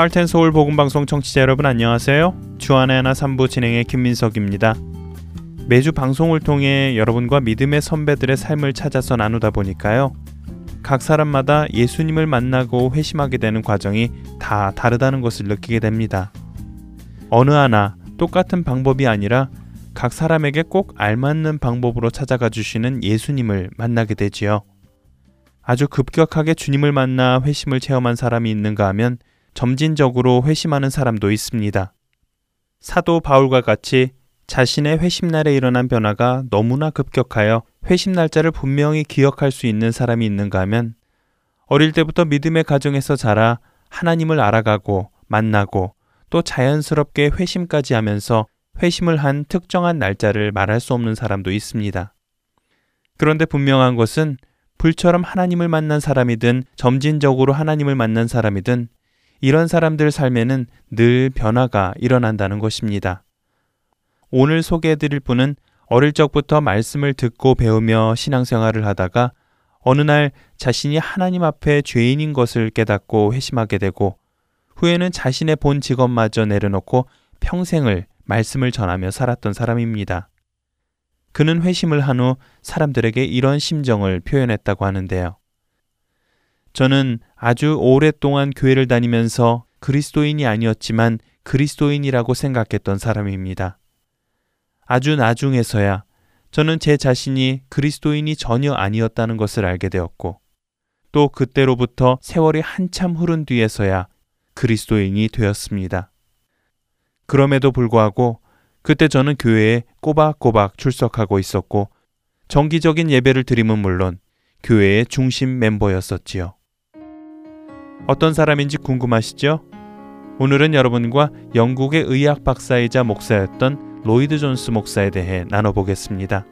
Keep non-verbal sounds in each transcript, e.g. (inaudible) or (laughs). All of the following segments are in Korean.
할텐 서울 복음 방송 청취자 여러분 안녕하세요. 주안의 하나 3부 진행의 김민석입니다. 매주 방송을 통해 여러분과 믿음의 선배들의 삶을 찾아서 나누다 보니까요. 각 사람마다 예수님을 만나고 회심하게 되는 과정이 다 다르다는 것을 느끼게 됩니다. 어느 하나 똑같은 방법이 아니라 각 사람에게 꼭 알맞는 방법으로 찾아가 주시는 예수님을 만나게 되지요. 아주 급격하게 주님을 만나 회심을 체험한 사람이 있는가 하면 점진적으로 회심하는 사람도 있습니다. 사도 바울과 같이 자신의 회심날에 일어난 변화가 너무나 급격하여 회심 날짜를 분명히 기억할 수 있는 사람이 있는가 하면 어릴 때부터 믿음의 가정에서 자라 하나님을 알아가고 만나고 또 자연스럽게 회심까지 하면서 회심을 한 특정한 날짜를 말할 수 없는 사람도 있습니다. 그런데 분명한 것은 불처럼 하나님을 만난 사람이든 점진적으로 하나님을 만난 사람이든 이런 사람들 삶에는 늘 변화가 일어난다는 것입니다. 오늘 소개해 드릴 분은 어릴 적부터 말씀을 듣고 배우며 신앙생활을 하다가 어느 날 자신이 하나님 앞에 죄인인 것을 깨닫고 회심하게 되고 후에는 자신의 본 직업마저 내려놓고 평생을 말씀을 전하며 살았던 사람입니다. 그는 회심을 한 후 사람들에게 이런 심정을 표현했다고 하는데요. 저는 아주 오랫동안 교회를 다니면서 그리스도인이 아니었지만 그리스도인이라고 생각했던 사람입니다. 아주 나중에서야 저는 제 자신이 그리스도인이 전혀 아니었다는 것을 알게 되었고 또 그때로부터 세월이 한참 흐른 뒤에서야 그리스도인이 되었습니다. 그럼에도 불구하고 그때 저는 교회에 꼬박꼬박 출석하고 있었고 정기적인 예배를 드림은 물론 교회의 중심 멤버였었지요. 어떤 사람인지 궁금하시죠? 오늘은 여러분과 영국의 의학 박사이자 목사였던 로이드 존스 목사에 대해 나눠보겠습니다.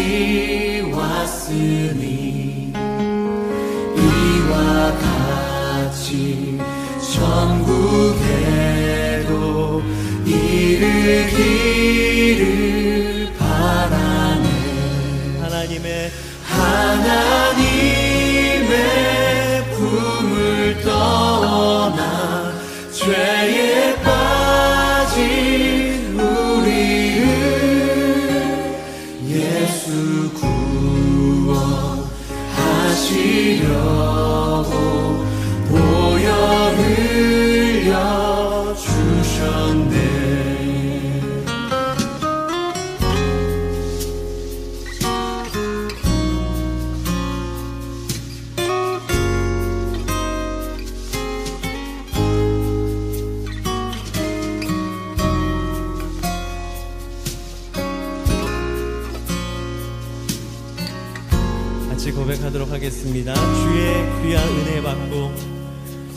다시 왔으니 이와 같이 천국에도 이르기를 바라네. 하나님의 하나님 하겠습니다. 주의 귀한 은혜 받고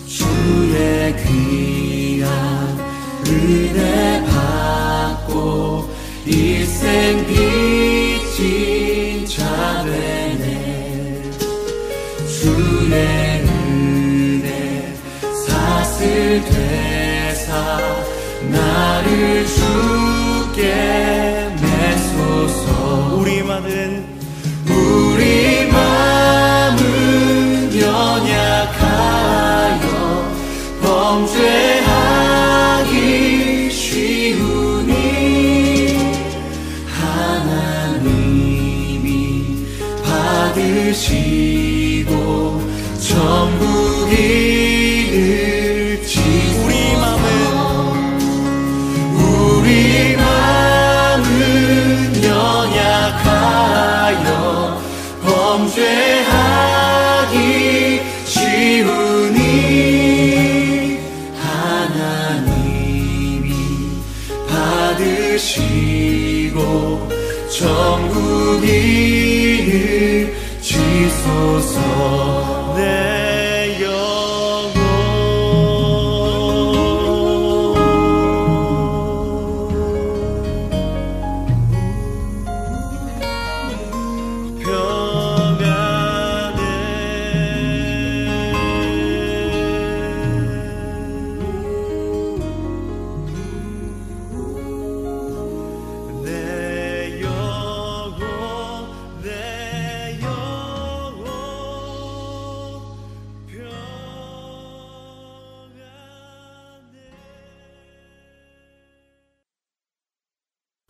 주의 귀한 은혜 받고 일생 빚진 자 되네 주의 은혜 사슬 되사 나를 주께 범죄하기 쉬우니 하나님이 받으시고 천국이를 지소서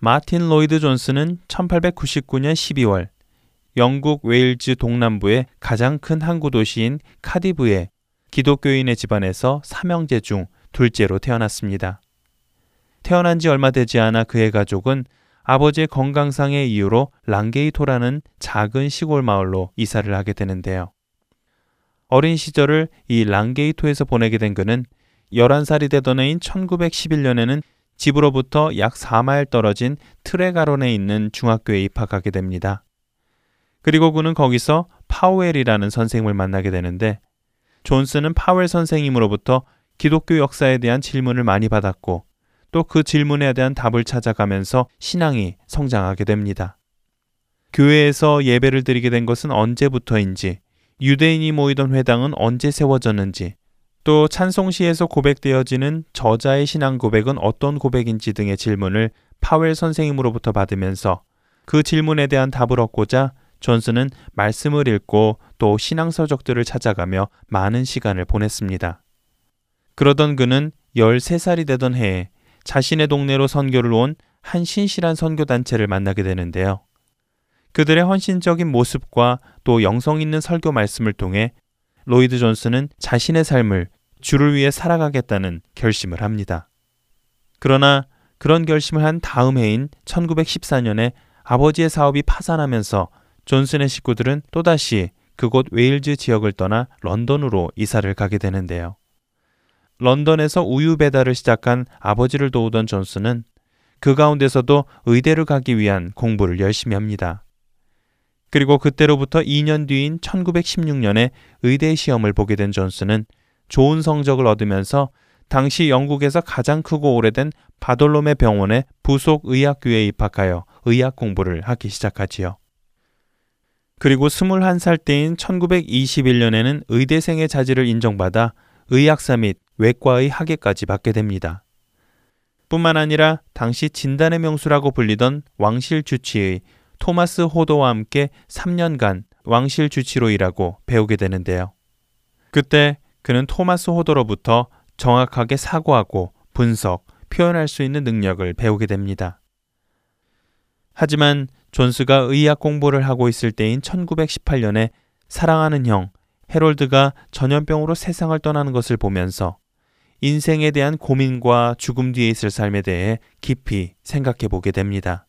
마틴 로이드 존스는 1899년 12월 영국 웨일즈 동남부의 가장 큰 항구 도시인 카디프의 기독교인의 집안에서 삼형제 중 둘째로 태어났습니다. 태어난 지 얼마 되지 않아 그의 가족은 아버지의 건강상의 이유로 랑게이토라는 작은 시골 마을로 이사를 하게 되는데요. 어린 시절을 이 랑게이토에서 보내게 된 그는 11살이 되던 해인 1911년에는 집으로부터 약 4마일 떨어진 트레가론에 있는 중학교에 입학하게 됩니다. 그리고 그는 거기서 파웰이라는 선생님을 만나게 되는데 존스는 파웰 선생님으로부터 기독교 역사에 대한 질문을 많이 받았고 또 그 질문에 대한 답을 찾아가면서 신앙이 성장하게 됩니다. 교회에서 예배를 드리게 된 것은 언제부터인지, 유대인이 모이던 회당은 언제 세워졌는지, 또 찬송시에서 고백되어지는 저자의 신앙 고백은 어떤 고백인지 등의 질문을 파웰 선생님으로부터 받으면서 그 질문에 대한 답을 얻고자 존스는 말씀을 읽고 또 신앙서적들을 찾아가며 많은 시간을 보냈습니다. 그러던 그는 13살이 되던 해에 자신의 동네로 선교를 온 한 신실한 선교단체를 만나게 되는데요. 그들의 헌신적인 모습과 또 영성 있는 설교 말씀을 통해 로이드 존스는 자신의 삶을 주를 위해 살아가겠다는 결심을 합니다. 그러나 그런 결심을 한 다음 해인 1914년에 아버지의 사업이 파산하면서 존스의 식구들은 또다시 그곳 웨일즈 지역을 떠나 런던으로 이사를 가게 되는데요. 런던에서 우유 배달을 시작한 아버지를 도우던 존스는 그 가운데서도 의대를 가기 위한 공부를 열심히 합니다. 그리고 그때로부터 2년 뒤인 1916년에 의대 시험을 보게 된 존슨은 좋은 성적을 얻으면서 당시 영국에서 가장 크고 오래된 바돌롬의 병원의 부속 의학교에 입학하여 의학 공부를 하기 시작하지요. 그리고 21살 때인 1921년에는 의대생의 자질을 인정받아 의학사 및 외과의 학위까지 받게 됩니다. 뿐만 아니라 당시 진단의 명수라고 불리던 왕실 주치의 토마스 호도와 함께 3년간 왕실 주치로 일하고 배우게 되는데요. 그때 그는 토마스 호도로부터 정확하게 사고하고 분석, 표현할 수 있는 능력을 배우게 됩니다. 하지만 존스가 의학 공부를 하고 있을 때인 1918년에 사랑하는 형 해롤드가 전염병으로 세상을 떠나는 것을 보면서 인생에 대한 고민과 죽음 뒤에 있을 삶에 대해 깊이 생각해 보게 됩니다.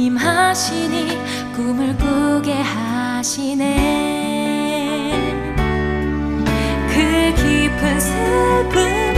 임하시니 꿈을 꾸게 하시네. 그 깊은 슬픔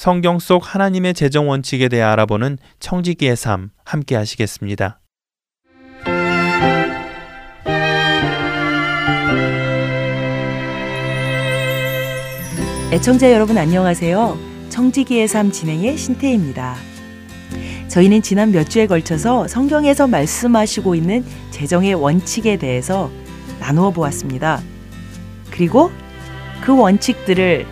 성경 속 하나님의 재정 원칙에 대해 알아보는 청지기의 삶 함께 하시겠습니다. 애청자 여러분 안녕하세요. 청지기의 삶 진행의 신태입니다. 저희는 지난 몇 주에 걸쳐서 성경에서 말씀하시고 있는 재정의 원칙에 대해서 나누어 보았습니다. 그리고 그 원칙들을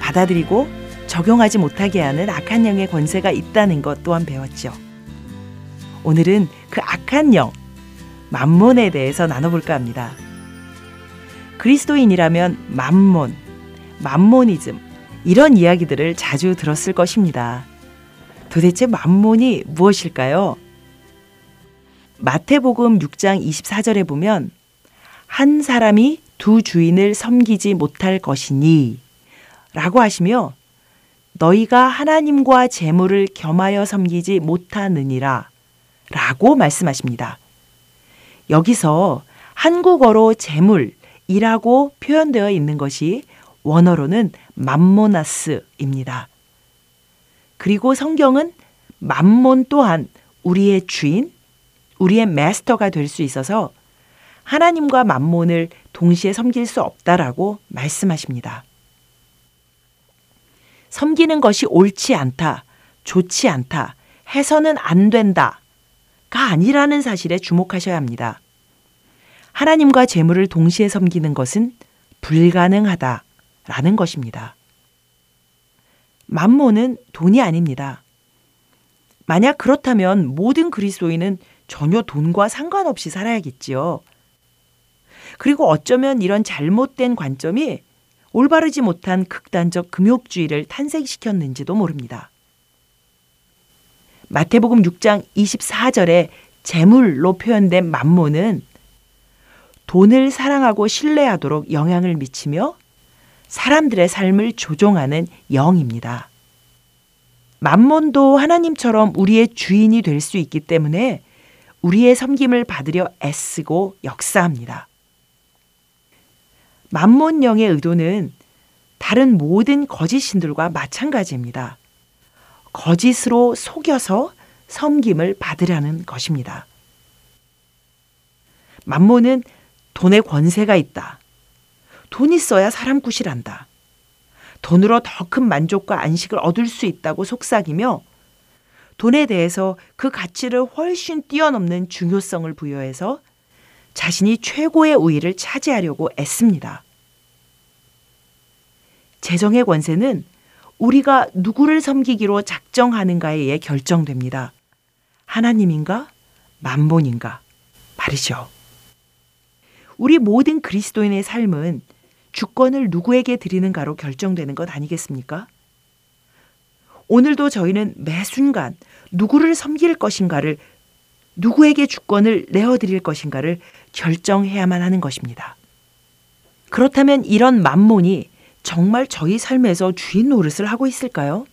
받아들이고 적용하지 못하게 하는 악한 영의 권세가 있다는 것 또한 배웠죠. 오늘은 그 악한 영, 만몬에 대해서 나눠볼까 합니다. 그리스도인이라면 만몬, 만모니즘 이런 이야기들을 자주 들었을 것입니다. 도대체 만몬이 무엇일까요? 마태복음 6장 24절에 보면 한 사람이 두 주인을 섬기지 못할 것이니 라고 하시며 너희가 하나님과 재물을 겸하여 섬기지 못하느니라 라고 말씀하십니다. 여기서 한국어로 재물이라고 표현되어 있는 것이 원어로는 맘모나스입니다. 그리고 성경은 맘몬 또한 우리의 주인, 우리의 마스터가 될 수 있어서 하나님과 만몬을 동시에 섬길 수 없다라고 말씀하십니다. 섬기는 것이 옳지 않다, 좋지 않다, 해서는 안 된다가 아니라는 사실에 주목하셔야 합니다. 하나님과 재물을 동시에 섬기는 것은 불가능하다라는 것입니다. 만모는 돈이 아닙니다. 만약 그렇다면 모든 그리스도인은 전혀 돈과 상관없이 살아야겠지요. 그리고 어쩌면 이런 잘못된 관점이 올바르지 못한 극단적 금욕주의를 탄생시켰는지도 모릅니다. 마태복음 6장 24절에 재물로 표현된 만모는 돈을 사랑하고 신뢰하도록 영향을 미치며 사람들의 삶을 조종하는 영입니다. 만몬도 하나님처럼 우리의 주인이 될 수 있기 때문에 우리의 섬김을 받으려 애쓰고 역사합니다. 만몬령의 의도는 다른 모든 거짓 신들과 마찬가지입니다. 거짓으로 속여서 섬김을 받으려는 것입니다. 만몬은 돈에 권세가 있다. 돈 있어야 사람 구실한다. 돈으로 더 큰 만족과 안식을 얻을 수 있다고 속삭이며 돈에 대해서 그 가치를 훨씬 뛰어넘는 중요성을 부여해서 자신이 최고의 우위를 차지하려고 애씁니다. 재정의 권세는 우리가 누구를 섬기기로 작정하는가에 의해 결정됩니다. 하나님인가? 만본인가? 말이죠. 우리 모든 그리스도인의 삶은 주권을 누구에게 드리는가로 결정되는 것 아니겠습니까? 오늘도 저희는 매 순간 누구를 섬길 것인가를 누구에게 주권을 내어드릴 것인가를 결정해야만 하는 것입니다. 그렇다면 이런 만몬이 정말 저희 삶에서 주인 노릇을 하고 있을까요?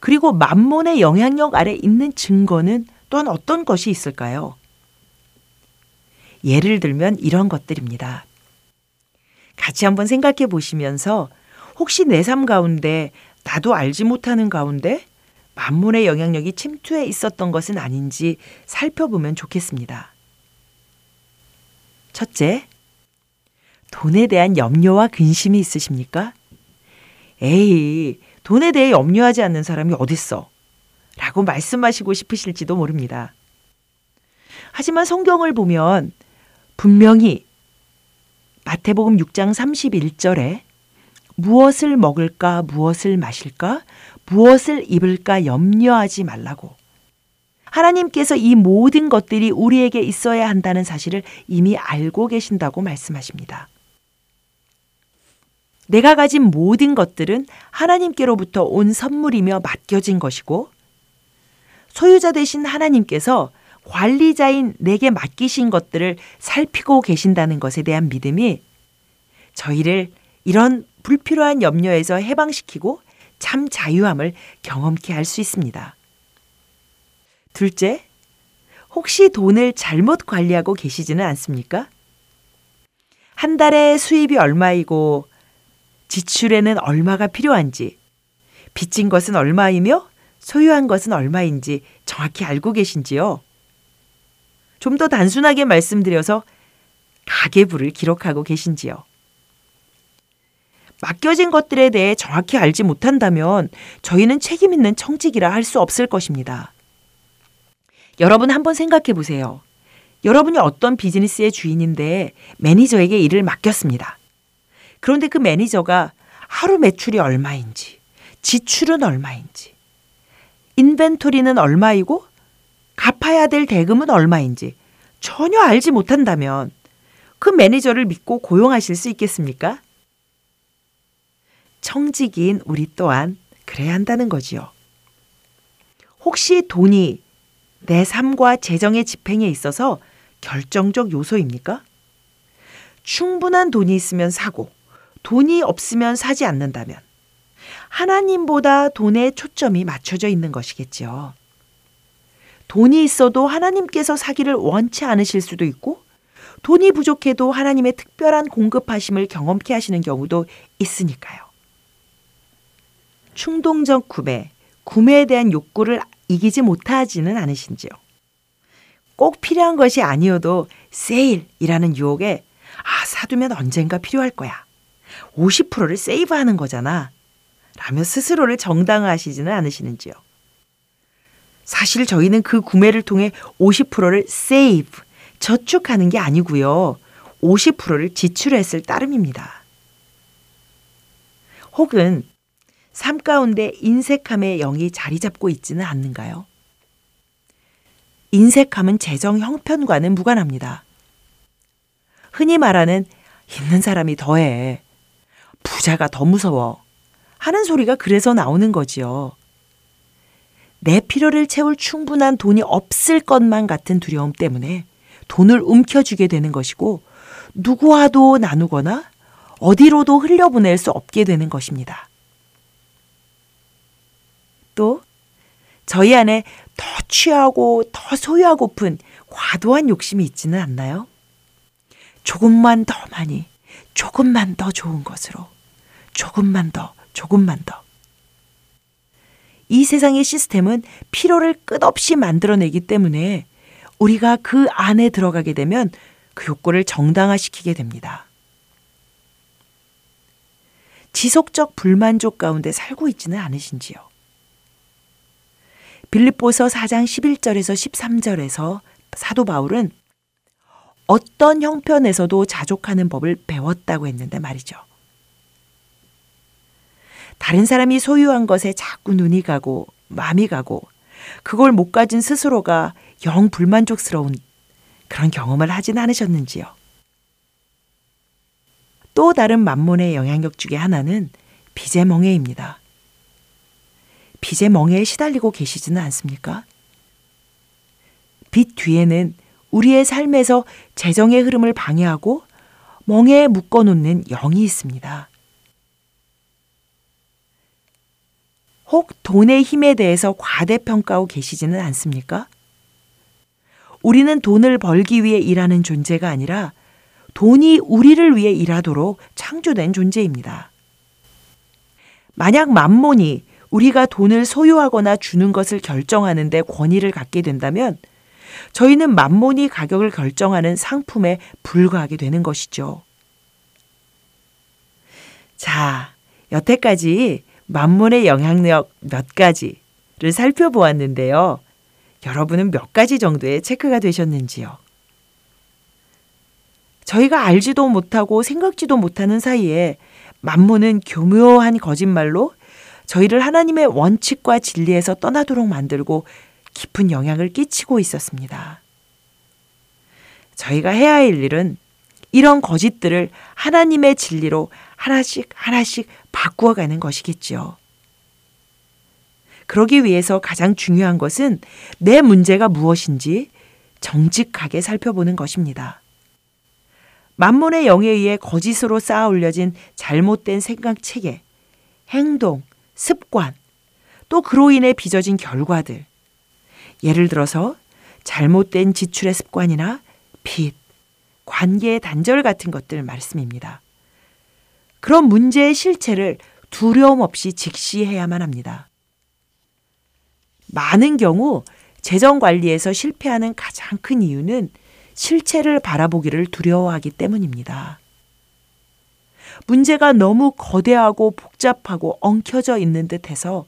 그리고 만몬의 영향력 아래 있는 증거는 또한 어떤 것이 있을까요? 예를 들면 이런 것들입니다. 같이 한번 생각해 보시면서 혹시 내 삶 가운데 나도 알지 못하는 가운데 만문의 영향력이 침투해 있었던 것은 아닌지 살펴보면 좋겠습니다. 첫째, 돈에 대한 염려와 근심이 있으십니까? 에이, 돈에 대해 염려하지 않는 사람이 어딨어? 라고 말씀하시고 싶으실지도 모릅니다. 하지만 성경을 보면 분명히 마태복음 6장 31절에 무엇을 먹을까, 무엇을 마실까, 무엇을 입을까 염려하지 말라고. 하나님께서 이 모든 것들이 우리에게 있어야 한다는 사실을 이미 알고 계신다고 말씀하십니다. 내가 가진 모든 것들은 하나님께로부터 온 선물이며 맡겨진 것이고, 소유자 되신 하나님께서 관리자인 내게 맡기신 것들을 살피고 계신다는 것에 대한 믿음이 저희를 이런 불필요한 염려에서 해방시키고 참 자유함을 경험케 할 수 있습니다. 둘째, 혹시 돈을 잘못 관리하고 계시지는 않습니까? 한 달에 수입이 얼마이고 지출에는 얼마가 필요한지, 빚진 것은 얼마이며 소유한 것은 얼마인지 정확히 알고 계신지요? 좀 더 단순하게 말씀드려서 가계부를 기록하고 계신지요? 맡겨진 것들에 대해 정확히 알지 못한다면 저희는 책임 있는 청직이라 할 수 없을 것입니다. 여러분 한번 생각해 보세요. 여러분이 어떤 비즈니스의 주인인데 매니저에게 일을 맡겼습니다. 그런데 그 매니저가 하루 매출이 얼마인지, 지출은 얼마인지, inventory는 얼마이고 갚아야 될 대금은 얼마인지 전혀 알지 못한다면 그 매니저를 믿고 고용하실 수 있겠습니까? 청지기인 우리 또한 그래야 한다는 거지요. 혹시 돈이 내 삶과 재정의 집행에 있어서 결정적 요소입니까? 충분한 돈이 있으면 사고, 돈이 없으면 사지 않는다면 하나님보다 돈에 초점이 맞춰져 있는 것이겠지요. 돈이 있어도 하나님께서 사기를 원치 않으실 수도 있고, 돈이 부족해도 하나님의 특별한 공급하심을 경험케 하시는 경우도 있으니까요. 충동적 구매, 구매에 대한 욕구를 이기지 못하지는 않으신지요. 꼭 필요한 것이 아니어도 세일이라는 유혹에 아, 사두면 언젠가 필요할 거야. 50%를 세이브하는 거잖아. 라며 스스로를 정당화하시지는 않으시는지요. 사실 저희는 그 구매를 통해 50%를 세이브, 저축하는 게 아니고요. 50%를 지출했을 따름입니다. 혹은 삶 가운데 인색함의 영이 자리 잡고 있지는 않는가요? 인색함은 재정 형편과는 무관합니다. 흔히 말하는 있는 사람이 더해. 부자가 더 무서워. 하는 소리가 그래서 나오는 거지요. 내 필요를 채울 충분한 돈이 없을 것만 같은 두려움 때문에 돈을 움켜쥐게 되는 것이고 누구와도 나누거나 어디로도 흘려보낼 수 없게 되는 것입니다. 또 저희 안에 더 취하고 더 소유하고픈 과도한 욕심이 있지는 않나요? 조금만 더 많이, 조금만 더 좋은 것으로, 조금만 더, 조금만 더. 이 세상의 시스템은 필요를 끝없이 만들어내기 때문에 우리가 그 안에 들어가게 되면 그 욕구를 정당화시키게 됩니다. 지속적 불만족 가운데 살고 있지는 않으신지요? 빌립보서 4장 11절에서 13절에서 사도 바울은 어떤 형편에서도 자족하는 법을 배웠다고 했는데 말이죠. 다른 사람이 소유한 것에 자꾸 눈이 가고 마음이 가고 그걸 못 가진 스스로가 영 불만족스러운 그런 경험을 하진 않으셨는지요. 또 다른 만몬의 영향력 중의 하나는 빚의 멍해입니다. 빚의 멍해에 시달리고 계시지는 않습니까? 빚 뒤에는 우리의 삶에서 재정의 흐름을 방해하고 멍해에 묶어 놓는 영이 있습니다. 혹 돈의 힘에 대해서 과대평가하고 계시지는 않습니까? 우리는 돈을 벌기 위해 일하는 존재가 아니라 돈이 우리를 위해 일하도록 창조된 존재입니다. 만약 만몬이 우리가 돈을 소유하거나 주는 것을 결정하는데 권위를 갖게 된다면 저희는 만몬이 가격을 결정하는 상품에 불과하게 되는 것이죠. 자, 여태까지 만몬의 영향력 몇 가지를 살펴보았는데요. 여러분은 몇 가지 정도의 체크가 되셨는지요? 저희가 알지도 못하고 생각지도 못하는 사이에 만몬은 교묘한 거짓말로 저희를 하나님의 원칙과 진리에서 떠나도록 만들고 깊은 영향을 끼치고 있었습니다. 저희가 해야 할 일은 이런 거짓들을 하나님의 진리로 하나씩 하나씩 바꾸어 가는 것이겠지요. 그러기 위해서 가장 중요한 것은 내 문제가 무엇인지 정직하게 살펴보는 것입니다. 만몬의 영에 의해 거짓으로 쌓아 올려진 잘못된 생각 체계, 행동, 습관, 또 그로 인해 빚어진 결과들. 예를 들어서 잘못된 지출의 습관이나 빚, 관계의 단절 같은 것들 말씀입니다. 그런 문제의 실체를 두려움 없이 직시해야만 합니다. 많은 경우 재정 관리에서 실패하는 가장 큰 이유는 실체를 바라보기를 두려워하기 때문입니다. 문제가 너무 거대하고 복잡하고 엉켜져 있는 듯 해서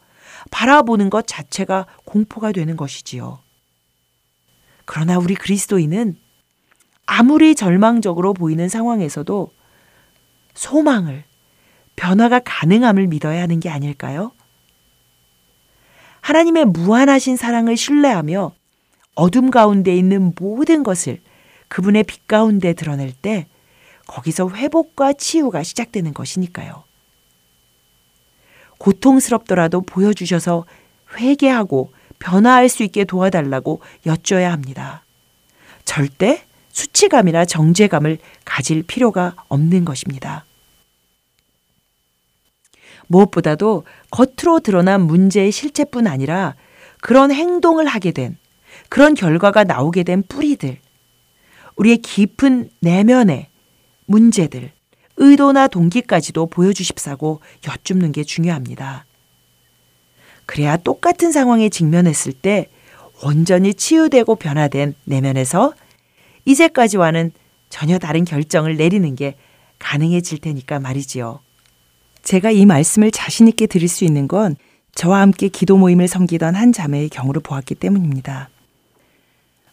바라보는 것 자체가 공포가 되는 것이지요. 그러나 우리 그리스도인은 아무리 절망적으로 보이는 상황에서도 소망을, 변화가 가능함을 믿어야 하는 게 아닐까요? 하나님의 무한하신 사랑을 신뢰하며 어둠 가운데 있는 모든 것을 그분의 빛 가운데 드러낼 때 거기서 회복과 치유가 시작되는 것이니까요. 고통스럽더라도 보여주셔서 회개하고 변화할 수 있게 도와달라고 여쭤야 합니다. 절대 수치감이나 정죄감을 가질 필요가 없는 것입니다. 무엇보다도 겉으로 드러난 문제의 실체뿐 아니라 그런 행동을 하게 된, 그런 결과가 나오게 된 뿌리들, 우리의 깊은 내면의 문제들, 의도나 동기까지도 보여주십사고 여쭙는 게 중요합니다. 그래야 똑같은 상황에 직면했을 때 온전히 치유되고 변화된 내면에서 이제까지와는 전혀 다른 결정을 내리는 게 가능해질 테니까 말이지요. 제가 이 말씀을 자신있게 드릴 수 있는 건 저와 함께 기도 모임을 섬기던 한 자매의 경우를 보았기 때문입니다.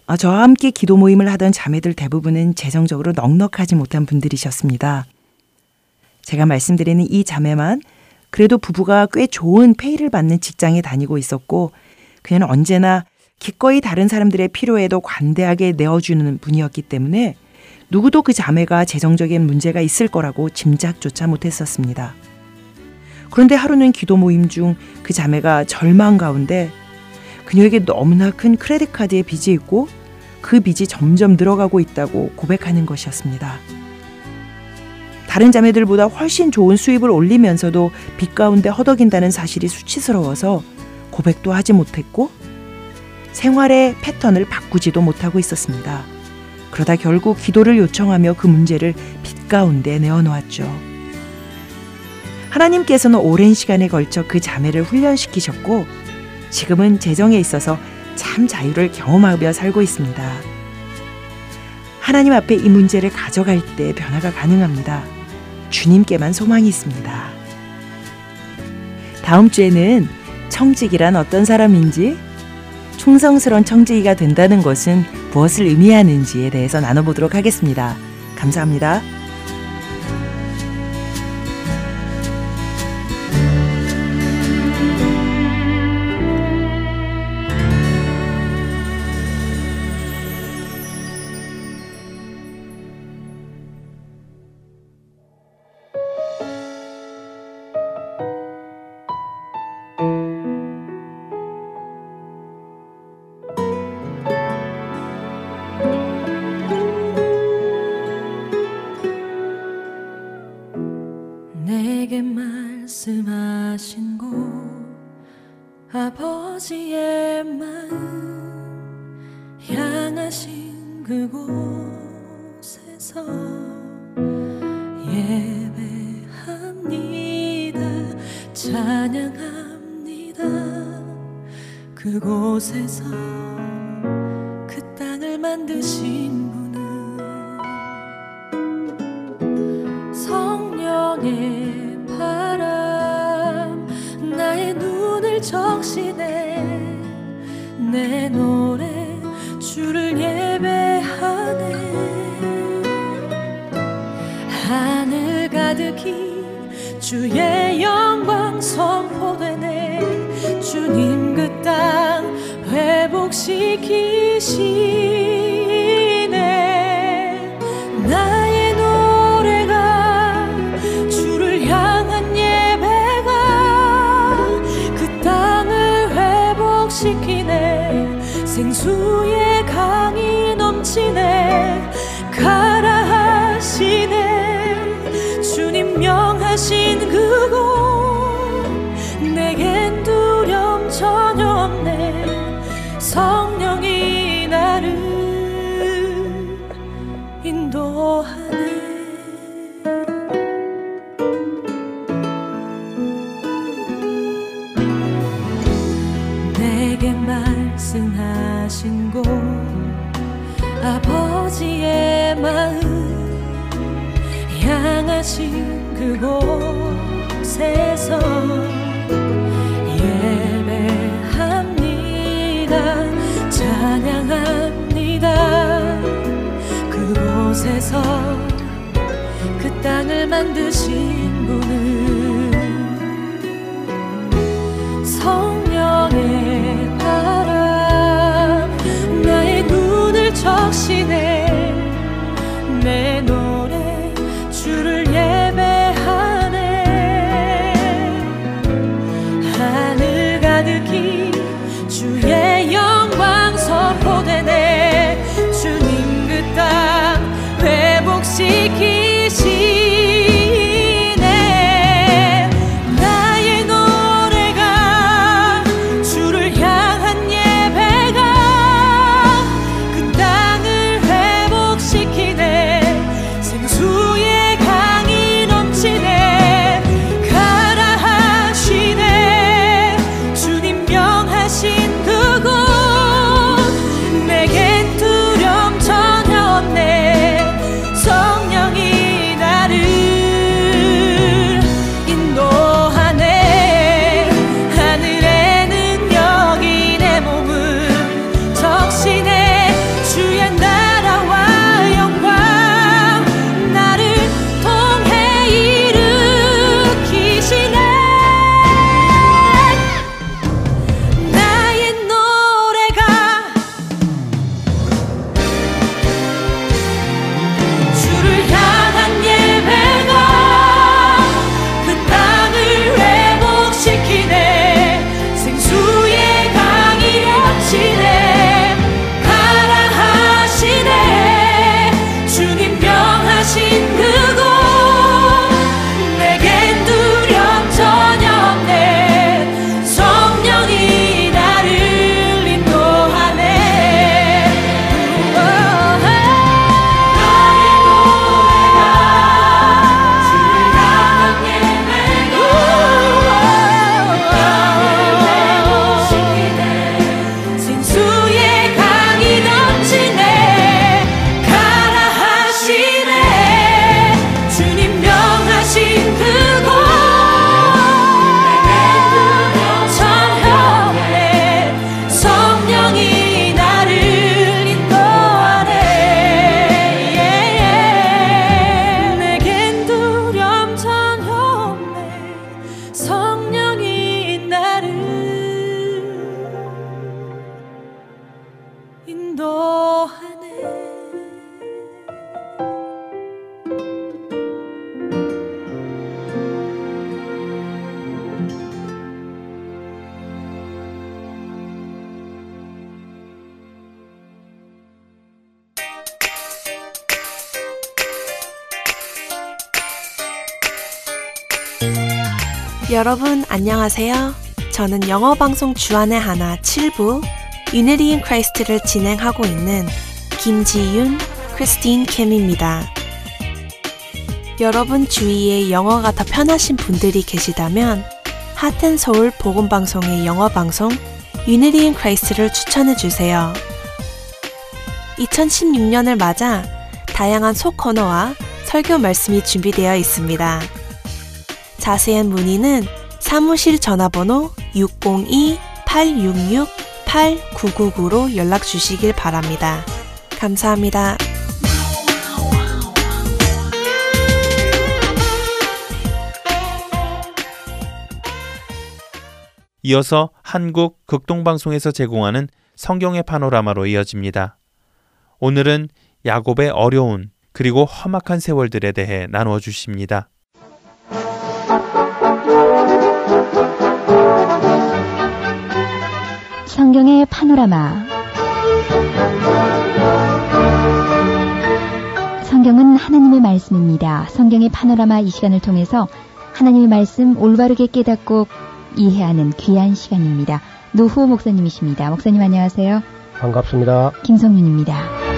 아, 저와 함께 기도 모임을 하던 자매들 대부분은 재정적으로 넉넉하지 못한 분들이셨습니다. 제가 말씀드리는 이 자매만 그래도 부부가 꽤 좋은 페이를 받는 직장에 다니고 있었고 그녀는 언제나 기꺼이 다른 사람들의 필요에도 관대하게 내어주는 분이었기 때문에 누구도 그 자매가 재정적인 문제가 있을 거라고 짐작조차 못했었습니다. 그런데 하루는 기도 모임 중 그 자매가 절망 가운데 그녀에게 너무나 큰 크레딧 카드의 빚이 있고 그 빚이 점점 늘어가고 있다고 고백하는 것이었습니다. 다른 자매들보다 훨씬 좋은 수입을 올리면서도 빚 가운데 허덕인다는 사실이 수치스러워서 고백도 하지 못했고 생활의 패턴을 바꾸지도 못하고 있었습니다. 그러다 결국 기도를 요청하며 그 문제를 빚 가운데 내어놓았죠. 하나님께서는 오랜 시간에 걸쳐 그 자매를 훈련시키셨고 지금은 재정에 있어서 참 자유를 경험하며 살고 있습니다. 하나님 앞에 이 문제를 가져갈 때 변화가 가능합니다. 주님께만 소망이 있습니다. 다음 주에는 청직이란 어떤 사람인지 충성스러운 청지기가 된다는 것은 무엇을 의미하는지에 대해서 나눠보도록 하겠습니다. 감사합니다. 안녕하세요. 저는 영어 방송 주안의 하나 7부 Unity in Christ를 진행하고 있는 김지윤, 크리스틴 김입니다. 여러분 주위에 영어가 더 편하신 분들이 계시다면 하텐 서울 복음방송의 영어 방송 Unity in Christ를 추천해 주세요. 2016년을 맞아 다양한 소코너와 설교 말씀이 준비되어 있습니다. 자세한 문의는 사무실 전화번호 602-866-8999로 연락 주시길 바랍니다. 감사합니다. 이어서 한국 극동방송에서 제공하는 성경의 파노라마로 이어집니다. 오늘은 야곱의 어려운 그리고 험악한 세월들에 대해 나누어 주십니다. 성경의 파노라마 성경은 하나님의 말씀입니다. 성경의 파노라마 이 시간을 통해서 하나님의 말씀 올바르게 깨닫고 이해하는 귀한 시간입니다. 노후 목사님이십니다. 목사님 안녕하세요. 반갑습니다. 김성윤입니다.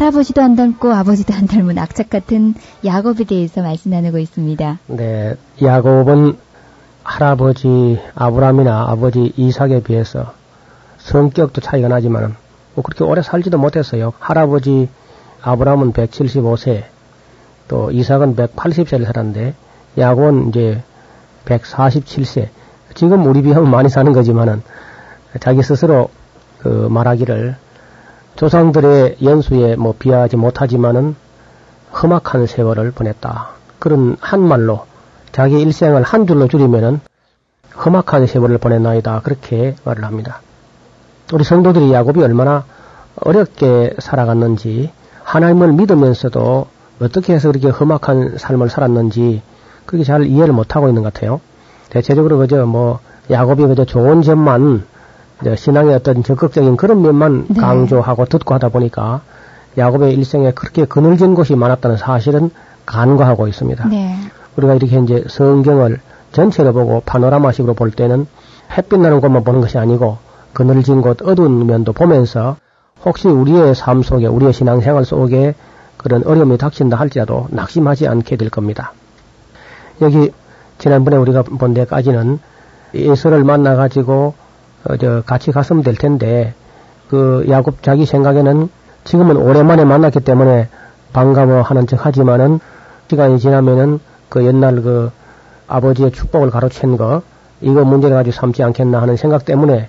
할아버지도 안 닮고 아버지도 안 닮은 악착 같은 야곱에 대해서 말씀 나누고 있습니다. 네, 야곱은 할아버지 아브람이나 아버지 이삭에 비해서 성격도 차이가 나지만 뭐 그렇게 오래 살지도 못했어요. 할아버지 아브람은 175세, 또 이삭은 180세를 살았는데 야곱은 이제 147세. 지금 우리 비하면 많이 사는 거지만은 자기 스스로 그 말하기를 조상들의 연수에 뭐 비하지 못하지만은 험악한 세월을 보냈다. 그런 한 말로 자기 일생을 한 줄로 줄이면은 험악한 세월을 보냈나이다. 그렇게 말을 합니다. 우리 성도들이 야곱이 얼마나 어렵게 살아갔는지 하나님을 믿으면서도 어떻게 해서 그렇게 험악한 삶을 살았는지 그게 잘 이해를 못하고 있는 것 같아요. 대체적으로 그저 뭐 야곱이 그저 좋은 점만 신앙의 어떤 적극적인 그런 면만 네. 강조하고 듣고 하다 보니까 야곱의 일생에 그렇게 그늘진 곳이 많았다는 사실은 간과하고 있습니다. 네. 우리가 이렇게 이제 성경을 전체로 보고 파노라마식으로 볼 때는 햇빛 나는 곳만 보는 것이 아니고 그늘진 곳 어두운 면도 보면서 혹시 우리의 삶 속에 우리의 신앙생활 속에 그런 어려움이 닥친다 할지라도 낙심하지 않게 될 겁니다. 여기 지난번에 우리가 본 데까지는 예서를 만나 가지고 어, 저 같이 갔으면 될 텐데 그 야곱 자기 생각에는 지금은 오랜만에 만났기 때문에 반가워하는 척 하지만은 시간이 지나면은 그 옛날 그 아버지의 축복을 가로챈 거 이거 문제가 가지고 삼지 않겠나 하는 생각 때문에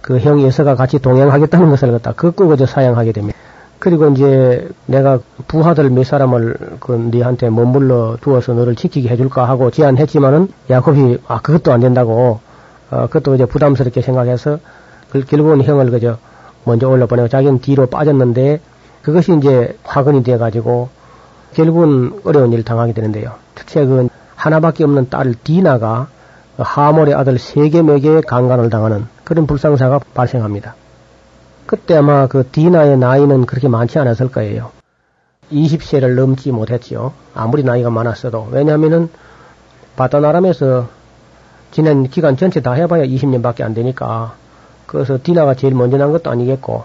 그 형 예서가 같이 동행하겠다는 것을 갖다 걷고 그저 사양하게 됩니다. 그리고 이제 내가 부하들 몇 사람을 그 니한테 머물러 두어서 너를 지키게 해줄까 하고 제안했지만은 야곱이 아 그것도 안 된다고 어 그것도 이제 부담스럽게 생각해서 그 결국은 형을 그저 먼저 올려보내고 자기는 뒤로 빠졌는데 그것이 이제 화근이 돼 가지고 결국은 어려운 일을 당하게 되는데요. 특히 그 하나밖에 없는 딸 디나가 하몰의 아들 세겜에게 강간을 당하는 그런 불상사가 발생합니다. 그때 아마 그 디나의 나이는 그렇게 많지 않았을 거예요. 20세를 넘지 못했지요. 아무리 나이가 많았어도. 왜냐하면은 바다나람에서 지난 기간 전체 다 해봐야 20년밖에 안 되니까. 그래서 디나가 제일 먼저 난 것도 아니겠고.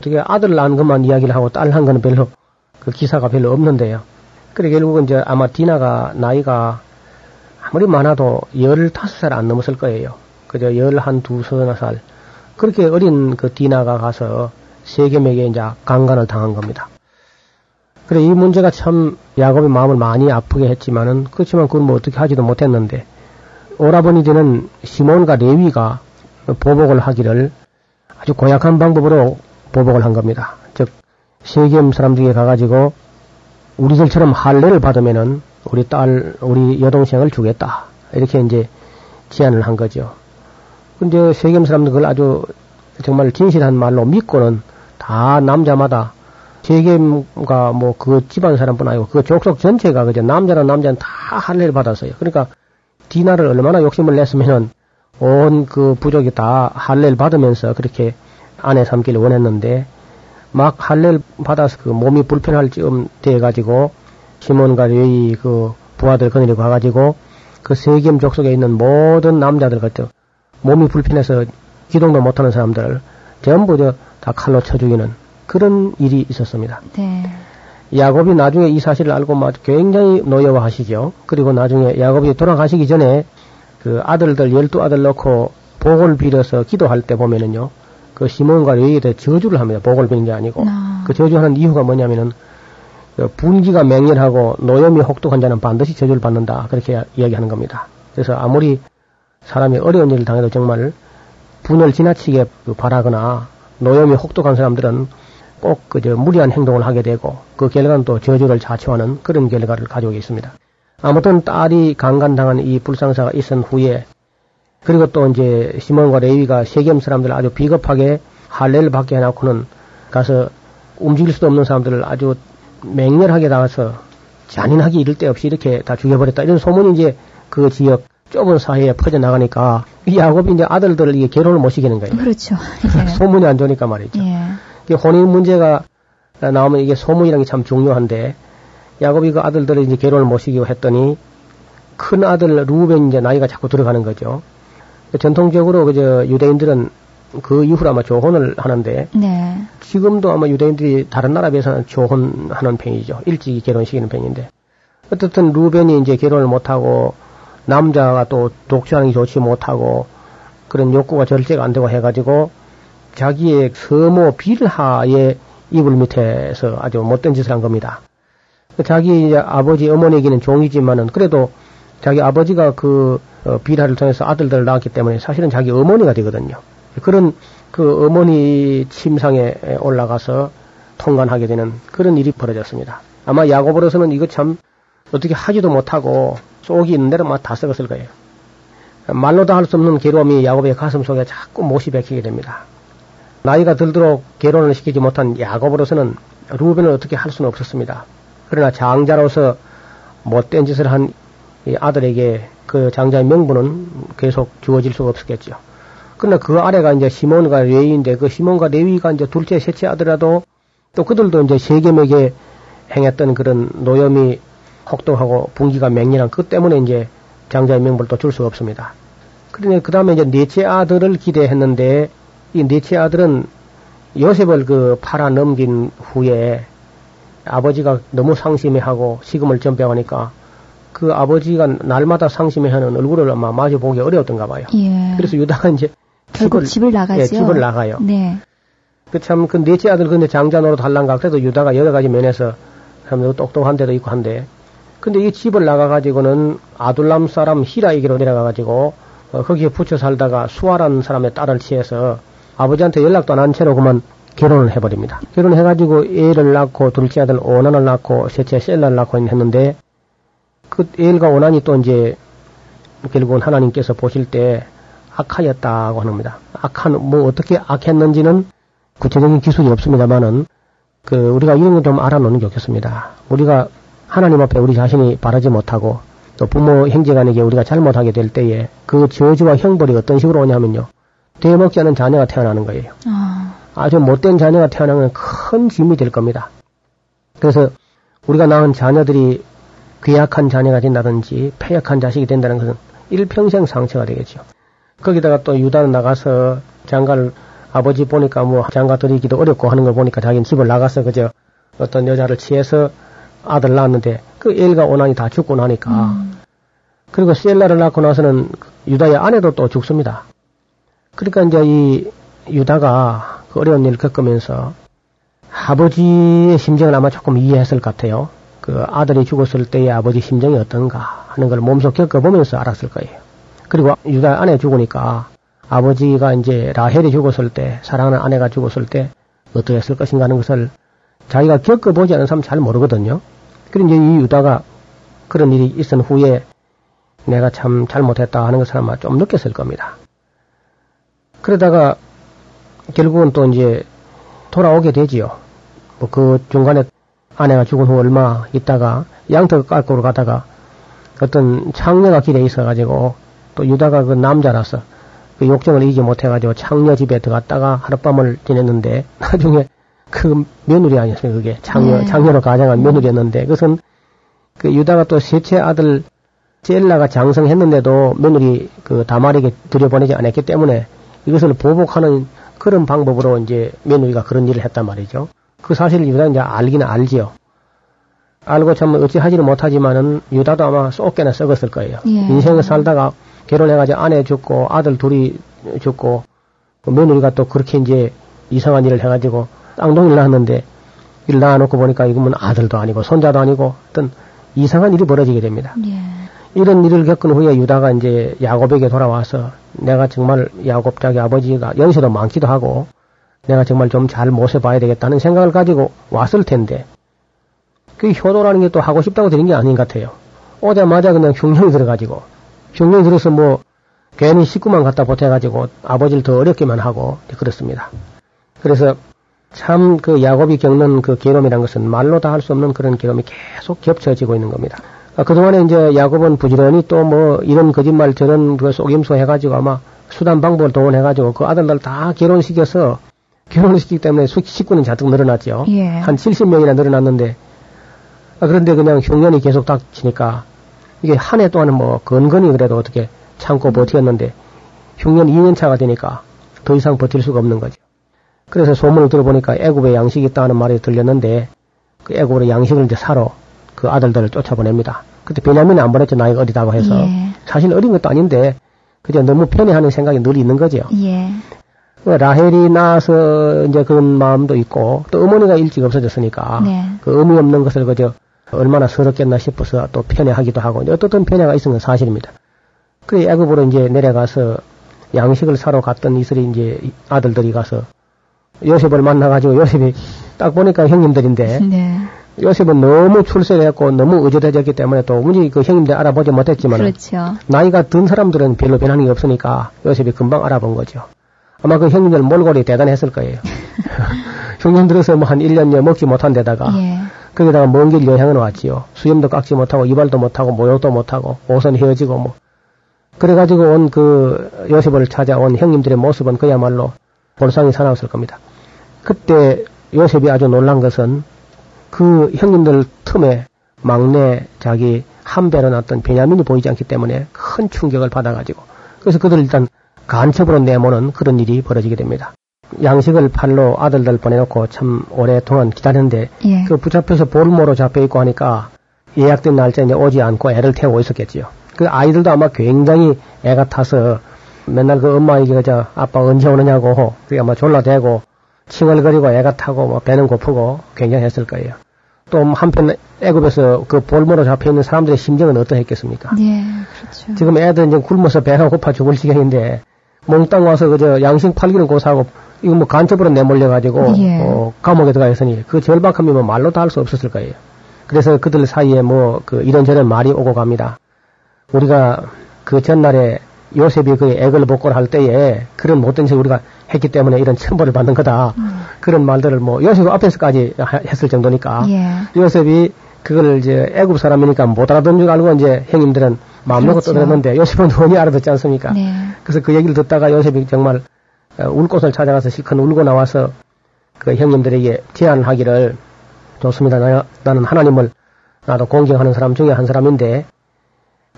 어떻게 아들 낳은 것만 이야기를 하고 딸한 거는 별로 그 기사가 별로 없는데요. 그래 결국은 이제 아마 디나가 나이가 아무리 많아도 15살 안 넘었을 거예요. 그저 열한 두 서너 살. 그렇게 어린 그 디나가 가서 세겜에게 이제 강간을 당한 겁니다. 그래 이 문제가 참 야곱의 마음을 많이 아프게 했지만은 그렇지만 그건 뭐 어떻게 하지도 못했는데 오라버니 되는 시몬과 레위가 보복을 하기를 아주 고약한 방법으로 보복을 한 겁니다. 즉 세겜 사람들에게 가가지고 우리들처럼 할례를 받으면은 우리 딸, 우리 여동생을 주겠다. 이렇게 이제 제안을 한 거죠. 근데 세겜 사람들 그걸 아주 정말 진실한 말로 믿고는 다 남자마다 세겜과 뭐 그 집안 사람뿐 아니고 그 족속 전체가 그저 남자나 남자는 다 할례를 받았어요. 그러니까 디나를 얼마나 욕심을 냈으면은 온 그 부족이 다 할례를 받으면서 그렇게 아내 삼기를 원했는데 막 할례를 받아서 그 몸이 불편할 즈음 돼 가지고 시몬과 레위 그 부하들 거느리고 가가지고 그 세겜 족속에 있는 모든 남자들 같은 몸이 불편해서 기동도 못하는 사람들 전부 저다 칼로 쳐 죽이는 그런 일이 있었습니다. 네. 야곱이 나중에 이 사실을 알고 막 굉장히 노여워하시죠. 그리고 나중에 야곱이 돌아가시기 전에 그 아들들 열두 아들 넣고 복을 빌어서 기도할 때 보면은요. 그 시몬과 레위에 대해 저주를 합니다. 복을 비는 게 아니고. 아. 그 저주하는 이유가 뭐냐면은 그 분기가 맹렬하고 노염이 혹독한 자는 반드시 저주를 받는다. 그렇게 이야기하는 겁니다. 그래서 아무리 사람이 어려운 일을 당해도 정말 분을 지나치게 그 바라거나 노염이 혹독한 사람들은 꼭 그저 무리한 행동을 하게 되고 그 결과는 또 저주를 자초하는 그런 결과를 가지고 있습니다. 아무튼 딸이 강간당한 이 불상사가 있은 후에 그리고 또 이제 시몬과 레위가 세겜 사람들 아주 비겁하게 할례를 받게 해놓고는 가서 움직일 수도 없는 사람들을 아주 맹렬하게 나가서 잔인하게 이를 데 없이 이렇게 다 죽여버렸다. 이런 소문이 이제 그 지역 좁은 사회에 퍼져 나가니까 이 야곱이 이제 아들들을 이게 결혼을 못 시키는 거예요. 그렇죠. (laughs) 예. 소문이 안 좋으니까 말이죠. 예. 혼인 문제가 나오면 이게 소문이라는 게 참 중요한데 야곱이 그 아들들을 이제 결혼을 못 시키고 했더니 큰 아들 루벤 이제 나이가 자꾸 들어가는 거죠. 전통적으로 그저 유대인들은 그 이후로 아마 조혼을 하는데 네. 지금도 아마 유대인들이 다른 나라에 비해서는 조혼하는 편이죠. 일찍이 결혼시키는 편인데 어떻든 루벤이 이제 결혼을 못하고 남자가 또 독주하는 게 좋지 못하고 그런 욕구가 절제가 안 되고 해가지고 자기의 서모 빌하의 이불 밑에서 아주 못된 짓을 한 겁니다. 자기 이제 아버지 어머니에게는 종이지만은 그래도 자기 아버지가 그 어, 비라를 통해서 아들들을 낳았기 때문에 사실은 자기 어머니가 되거든요. 그런 그 어머니 침상에 올라가서 통관하게 되는 그런 일이 벌어졌습니다. 아마 야곱으로서는 이거 참 어떻게 하지도 못하고 속이 있는 대로 막 다 썩었을 거예요. 말로도 할수 없는 괴로움이 야곱의 가슴 속에 자꾸 못이 박히게 됩니다. 나이가 들도록 결혼을 시키지 못한 야곱으로서는 루벤을 어떻게 할 수는 없었습니다. 그러나 장자로서 못된 짓을 한이 아들에게 그 장자의 명분은 계속 주어질 수가 없었겠죠. 그러나 그 아래가 이제 시몬과 레위인데 그 시몬과 레위가 이제 둘째, 셋째 아들라도 또 그들도 이제 세겜에게 행했던 그런 노염이 혹독하고 분기가 맹렬한 그 때문에 이제 장자의 명분을 또 줄 수가 없습니다. 그러니 그 다음에 이제 넷째 아들을 기대했는데 이 넷째 아들은 요셉을 그 팔아 넘긴 후에 아버지가 너무 상심해하고 시금을 전폐하니까 그 아버지가 날마다 상심해하는 얼굴을 아마 마주 보기 어려웠던가 봐요. 예. 그래서 유다가 이제 결국 집을 나가죠. 예, 집을 나가요. 네. 그 참 그 넷째 아들 근데 장자 노릇 할란가 그래도 유다가 여러 가지 면에서 참 똑똑한 데도 있고 한데 근데 이 집을 나가가지고는 아둘람 사람 히라에게로 내려가가지고 어, 거기에 붙여 살다가 수아라는 사람의 딸을 취해서 아버지한테 연락도 안 한 채로 그만 결혼을 해버립니다. 결혼해가지고 애를 낳고 둘째 아들 오난을 낳고 셋째 셀라를 낳고 했는데 그 엘과 오난이 또 이제 결국은 하나님께서 보실 때 악하였다고 합니다. 악한 뭐 어떻게 악했는지는 구체적인 기술이 없습니다만은 그 우리가 이런 거좀 알아놓는 게 좋겠습니다. 우리가 하나님 앞에 우리 자신이 바르지 못하고 또 부모 형제간에게 우리가 잘못하게 될 때에 그 저주와 형벌이 어떤 식으로 오냐면요. 되먹지 않은 자녀가 태어나는 거예요. 아, 아주 못된 자녀가 태어나면 큰 짐이 될 겁니다. 그래서 우리가 낳은 자녀들이 괴악한 자녀가 된다든지 폐역한 자식이 된다는 것은 일평생 상처가 되겠죠. 거기다가 또 유다는 나가서 장가를 아버지 보니까 뭐 장가 드리기도 어렵고 하는 걸 보니까 자기는 집을 나가서 그저 어떤 여자를 취해서 아들 낳았는데 그 엘과 오난이 다 죽고 나니까 음. 그리고 셀라를 낳고 나서는 유다의 아내도 또 죽습니다. 그러니까 이제 이 유다가 그 어려운 일을 겪으면서 아버지의 심정을 아마 조금 이해했을 것 같아요. 그 아들이 죽었을 때의 아버지 심정이 어떤가 하는 걸 몸소 겪어보면서 알았을 거예요. 그리고 유다 아내 죽으니까 아버지가 이제 라헬이 죽었을 때, 사랑하는 아내가 죽었을 때 어떠했을 것인가 하는 것을 자기가 겪어보지 않은 사람 잘 모르거든요. 그럼 이제 이 유다가 그런 일이 있은 후에 내가 참 잘못했다 하는 것을 아마 좀 느꼈을 겁니다. 그러다가 결국은 또 이제 돌아오게 되지요. 뭐 그 중간에 아내가 죽은 후 얼마 있다가 양털 깎으러 가다가 어떤 창녀가 길에 있어가지고 또 유다가 그 남자라서 그 욕정을 이기지 못해가지고 창녀 집에 들어갔다가 하룻밤을 지냈는데 (laughs) 나중에 그 며느리 아니었습니까? 그게 장녀, 네. 장녀로 가장한 며느리였는데 그것은 그 유다가 또 셋째 아들 젤라가 장성했는데도 며느리 그 다말에게 들여보내지 않았기 때문에 이것을 보복하는 그런 방법으로 이제 며느리가 그런 일을 했단 말이죠. 그 사실을 유다는 이제 알기는 알지요. 알고 참 어찌 하지는 못하지만은 유다도 아마 쏙게나 썩었을 거예요. 예. 인생을 살다가 결혼해가지고 아내 죽고 아들 둘이 죽고 그 며느리가 또 그렇게 이제 이상한 일을 해가지고 쌍둥이를 낳았는데 이를 낳아놓고 보니까 이거면 아들도 아니고 손자도 아니고 어떤 이상한 일이 벌어지게 됩니다. 예. 이런 일을 겪은 후에 유다가 이제 야곱에게 돌아와서 내가 정말 야곱 자기 아버지가 연세도 많기도 하고 내가 정말 좀 잘 모셔봐야 되겠다는 생각을 가지고 왔을 텐데 그 효도라는 게 또 하고 싶다고 되는 게 아닌 것 같아요. 오자마자 그냥 흉령이 들어가지고 흉령이 들어서 뭐 괜히 식구만 갖다 보태가지고 아버지를 더 어렵게만 하고 그렇습니다. 그래서 참 그 야곱이 겪는 그 괴로움이란 것은 말로 다 할 수 없는 그런 괴로움이 계속 겹쳐지고 있는 겁니다. 아, 그동안에 이제 야곱은 부지런히 또 뭐 이런 거짓말 저런 그 속임수 해가지고 아마 수단 방법을 동원해가지고 그 아들들 다 결혼시켜서 결혼시키기 때문에 수- 식구는 잔뜩 늘어났죠. 예. 한 70명이나 늘어났는데 아, 그런데 그냥 흉년이 계속 닥치니까 이게 한 해 동안은 뭐 건건히 그래도 어떻게 참고 버텼는데 흉년 2년 차가 되니까 더 이상 버틸 수가 없는 거죠. 그래서 소문을 들어보니까 애굽에 양식이 있다는 말이 들렸는데 그 애굽으로 양식을 이제 사러 그 아들들을 쫓아보냅니다. 그때 베냐민이 안 보냈죠. 나이가 어리다고 해서. 예. 사실 어린 것도 아닌데 그저 너무 편애하는 생각이 늘 있는 거죠. 예. 그 라헬이 낳아서 이제 그런 마음도 있고 또 어머니가 일찍 없어졌으니까 네. 그 의미 없는 것을 그저 얼마나 서럽겠나 싶어서 또 편애하기도 하고 어떻든 편애가 있은 건 사실입니다. 그래 애굽으로 이제 내려가서 양식을 사러 갔던 이슬이 이제 아들들이 가서 요셉을 만나가지고 요셉이 딱 보니까 형님들인데 네. 요셉은 너무 출세했고 너무 의젓해졌기 때문에 또 문제 그 형님들 알아보지 못했지만 그렇죠. 나이가 든 사람들은 별로 변하는 게 없으니까 요셉이 금방 알아본 거죠. 아마 그 형님들 몰골이 대단했을 거예요. (laughs) (laughs) 형님 들어서 뭐 한 1년여 먹지 못한 데다가 예. 거기다가 먼 길 여행을 왔지요. 수염도 깎지 못하고 이발도 못하고 모욕도 못하고 옷은 헤어지고 뭐 그래가지고 온 그 요셉을 찾아온 형님들의 모습은 그야말로 볼상이 사나웠을 겁니다. 그때 요셉이 아주 놀란 것은 그 형님들 틈에 막내 자기 한배로 났던 베냐민이 보이지 않기 때문에 큰 충격을 받아가지고 그래서 그들 일단 간첩으로 내모는 그런 일이 벌어지게 됩니다. 양식을 팔로 아들들 보내놓고 참 오랫동안 기다렸는데 예. 그 붙잡혀서 볼모로 잡혀 있고 하니까 예약된 날짜에 이제 오지 않고 애를 태우고 있었겠지요. 그 아이들도 아마 굉장히 애가 타서 맨날 그 엄마에게 저 아빠 언제 오느냐고 그게 아마 졸라대고 칭얼거리고 애가 타고 뭐 배는 고프고 굉장히 했을 거예요. 또 한편 애굽에서 그 볼모로 잡혀 있는 사람들의 심정은 어떠했겠습니까? 예. 그렇죠. 지금 애들 이제 굶어서 배가 고파 죽을 지경인데 몽땅 와서 그저 양식 팔기는 고사하고 이거 뭐 간첩으로 내몰려 가지고 예. 어, 감옥에 들어가 있으니 그 절박함이 뭐 말로 다 할 수 없었을 거예요. 그래서 그들 사이에 뭐 그 이런저런 말이 오고 갑니다. 우리가 그 전날에 요셉이 그 애걸 복구를 할 때에 그런 못된 짓을 우리가 했기 때문에 이런 천벌을 받는 거다. 그런 말들을 뭐 요셉 앞에서까지 하- 했을 정도니까 예. 요셉이 그걸 이제 애굽 사람이니까 못 알아듣는 줄 알고 이제 형님들은 마음 놓고 그렇죠. 떠들었는데 요셉은 원히 알아듣지 않습니까? 네. 그래서 그 얘기를 듣다가 요셉이 정말 어, 울 곳을 찾아가서 실컷 울고 나와서 그 형님들에게 제안을 하기를 좋습니다. 나, 나는 하나님을 나도 공경하는 사람 중에 한 사람인데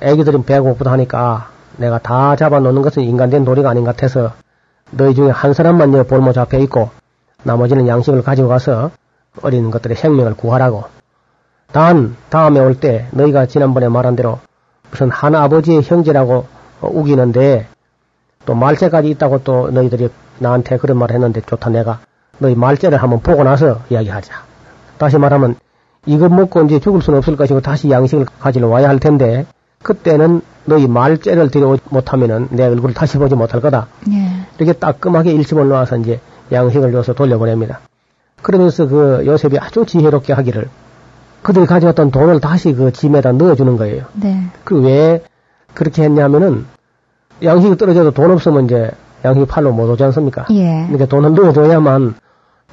애기들은 배고프다 하니까 내가 다 잡아놓는 것은 인간된 도리가 아닌 것 같아서 너희 중에 한 사람만 여 볼모 잡혀 있고 나머지는 양식을 가지고 가서 어린 것들의 생명을 구하라고. 단 다음에 올 때 너희가 지난번에 말한 대로 무슨 한 아버지의 형제라고 어, 우기는데 또 말죄까지 있다고 또 너희들이 나한테 그런 말을 했는데 좋다 내가 너희 말죄를 한번 보고 나서 이야기하자. 다시 말하면 이거 먹고 이제 죽을 수는 없을 것이고 다시 양식을 가지러 와야 할 텐데 그때는 너희 말죄를 들여오지 못하면은 내 얼굴을 다시 보지 못할 거다. 예. 이렇게 따끔하게 일침을 놓아서 이제 양식을 줘서 돌려보냅니다. 그러면서 그 요셉이 아주 지혜롭게 하기를 그들이 가져왔던 돈을 다시 그 짐에다 넣어주는 거예요. 네. 그 왜 그렇게 했냐면은 양식이 떨어져도 돈 없으면 이제 양식이 팔로 못 오지 않습니까? 예. 그러니까 돈을 넣어둬야만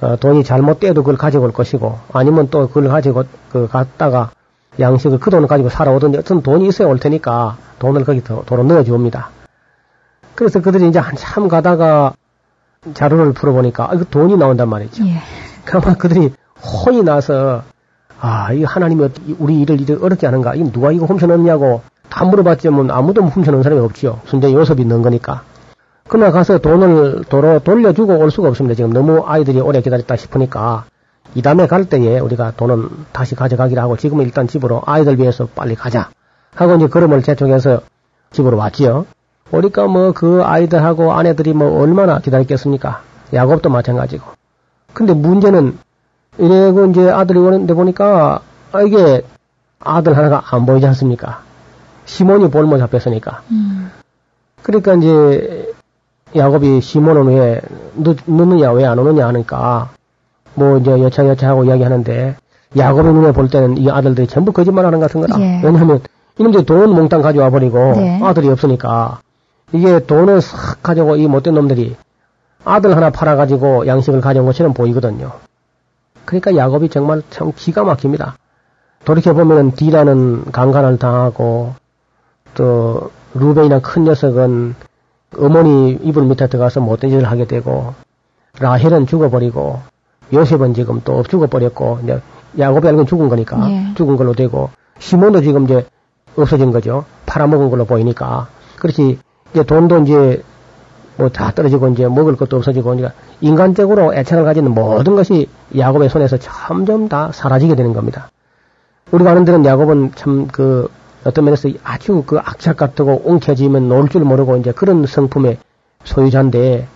어, 돈이 잘못돼도 그걸 가지고 올 것이고 아니면 또 그걸 가지고 그 갔다가 양식을 그 돈을 가지고 살아오든지 어떤 돈이 있어야 올 테니까 돈을 거기 더, 도로 넣어줍니다. 그래서 그들이 이제 한참 가다가 자료를 풀어보니까 아, 이거 돈이 나온단 말이죠. 예. 그러면 그들이 혼이 나서 아, 이 하나님이 우리 일을 이렇게 어렵게 하는가? 이 누가 이거 훔쳐넣냐고 다 물어봤지만 아무도 훔쳐넣은 사람이 없지요. 순전히 요섭이 넣은 거니까. 그러나 가서 돈을 도로 돌려주고 올 수가 없습니다. 지금 너무 아이들이 오래 기다렸다 싶으니까 이 다음에 갈 때에 우리가 돈은 다시 가져가기로 하고 지금 은 일단 집으로 아이들 위해서 빨리 가자 하고 이제 걸음을 재촉해서 집으로 왔지요. 오니까 뭐그 아이들하고 아내들이 뭐 얼마나 기다렸겠습니까? 야곱도 마찬가지고. 근데 문제는 이래고 이제 아들이 오는데 보니까 아, 이게 아들 하나가 안 보이지 않습니까? 시몬이 볼모 잡혔으니까. 음. 그러니까 이제 야곱이 시몬은 왜 늦, 늦느냐 왜 안 오느냐 하니까 뭐 이제 여차여차 하고 이야기하는데 야곱의 눈에 볼 때는 이 아들들이 전부 거짓말하는 것 같은 거다. 예. 왜냐하면 이놈들이 돈 몽땅 가져와 버리고 네. 아들이 없으니까 이게 돈을 싹 가지고 이 못된 놈들이 아들 하나 팔아가지고 양식을 가져온 것처럼 보이거든요. 그러니까 야곱이 정말 참 기가 막힙니다. 돌이켜보면 디라는 강간을 당하고 또 루벤이나 큰 녀석은 어머니 이불 밑에 들어가서 못된 짓을 하게 되고 라헬은 죽어버리고 요셉은 지금 또 죽어버렸고 이제 야곱이 알고 죽은 거니까 예. 죽은 걸로 되고 시몬도 지금 이제 없어진 거죠. 팔아먹은 걸로 보이니까 그렇지 이제 돈도 이제 뭐 다 떨어지고 이제 먹을 것도 없어지고 그러니까 인간적으로 애착을 가지는 모든 것이 야곱의 손에서 점점 다 사라지게 되는 겁니다. 우리가 아는 데는 야곱은 참 그 어떤 면에서 아주 그 악착 같고 웅켜지면 놀 줄 모르고 이제 그런 성품의 소유자인데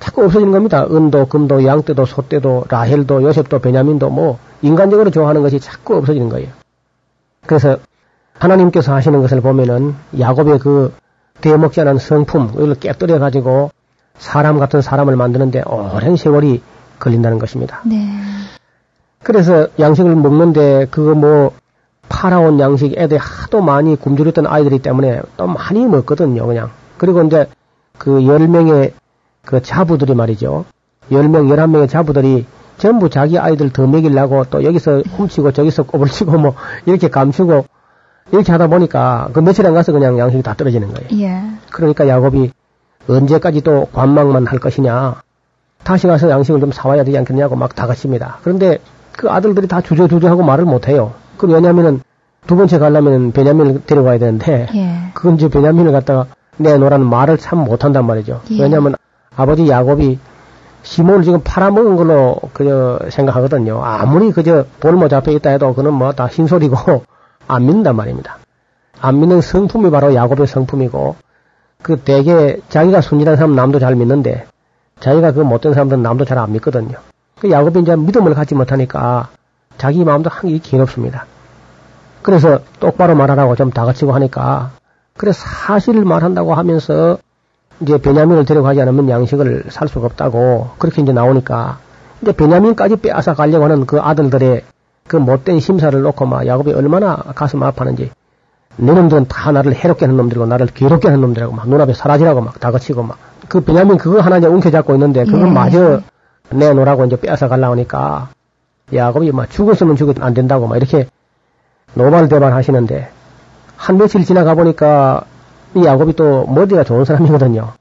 자꾸 없어지는 겁니다. 은도, 금도, 양떼도, 소떼도, 라헬도, 요셉도, 베냐민도 뭐 인간적으로 좋아하는 것이 자꾸 없어지는 거예요. 그래서 하나님께서 하시는 것을 보면은 야곱의 그 대먹지 않은 성품, 이걸 깨뜨려 가지고 사람 같은 사람을 만드는데 오랜 세월이 걸린다는 것입니다. 네. 그래서 양식을 먹는데 그거 뭐 팔아온 양식 애들이 하도 많이 굶주렸던 아이들이 때문에 또 많이 먹거든요, 그냥. 그리고 이제 그 10명의 그 자부들이 말이죠. 10명, 11명의 자부들이 전부 자기 아이들 더 먹이려고 또 여기서 훔치고 저기서 꼬불치고 뭐 이렇게 감추고 이렇게 하다 보니까 그 며칠 안 가서 그냥 양식이 다 떨어지는 거예요. 예. 그러니까 야곱이 언제까지 또 관망만 할 것이냐. 다시 가서 양식을 좀 사와야 되지 않겠냐고 막 다그칩니다. 그런데 그 아들들이 다 주저주저하고 말을 못해요. 그 왜냐면은 두 번째 가려면 베냐민을 데려가야 되는데 예. 그건 이제 베냐민을 갖다가 내놓으라는 말을 참 못한단 말이죠. 예. 왜냐하면 아버지 야곱이 시몬을 지금 팔아먹은 걸로 그저 생각하거든요. 아무리 그저 볼모 잡혀 있다 해도 그는 뭐 다 흰소리고 (laughs) 안 믿는단 말입니다. 안 믿는 성품이 바로 야곱의 성품이고 그 대개 자기가 순진한 사람 남도 잘 믿는데 자기가 그 못된 사람들은 남도 잘 안 믿거든요. 그 야곱이 이제 믿음을 갖지 못하니까 자기 마음도 한결 괴롭습니다. 그래서 똑바로 말하라고 좀 다그치고 하니까 그래 사실을 말한다고 하면서 이제 베냐민을 데려가지 않으면 양식을 살 수가 없다고 그렇게 이제 나오니까 이제 베냐민까지 빼앗아 가려고 하는 그 아들들의 그 못된 심사를 놓고 막 야곱이 얼마나 가슴 아파하는지 내 놈들은 다 나를 해롭게 하는 놈들이고 나를 괴롭게 하는 놈들이라고 막 눈앞에 사라지라고 막 다그치고 막 그 베냐민 그거 하나 이제 움켜잡고 있는데 그걸 예. 마저 내놓으라고 이제 빼앗아 가려고 하니까 야곱이 막 죽었으면 죽어도 안 된다고 막 이렇게 노발대발 하시는데 한 며칠 지나가 보니까 이 야곱이 또 머리가 좋은 사람이거든요.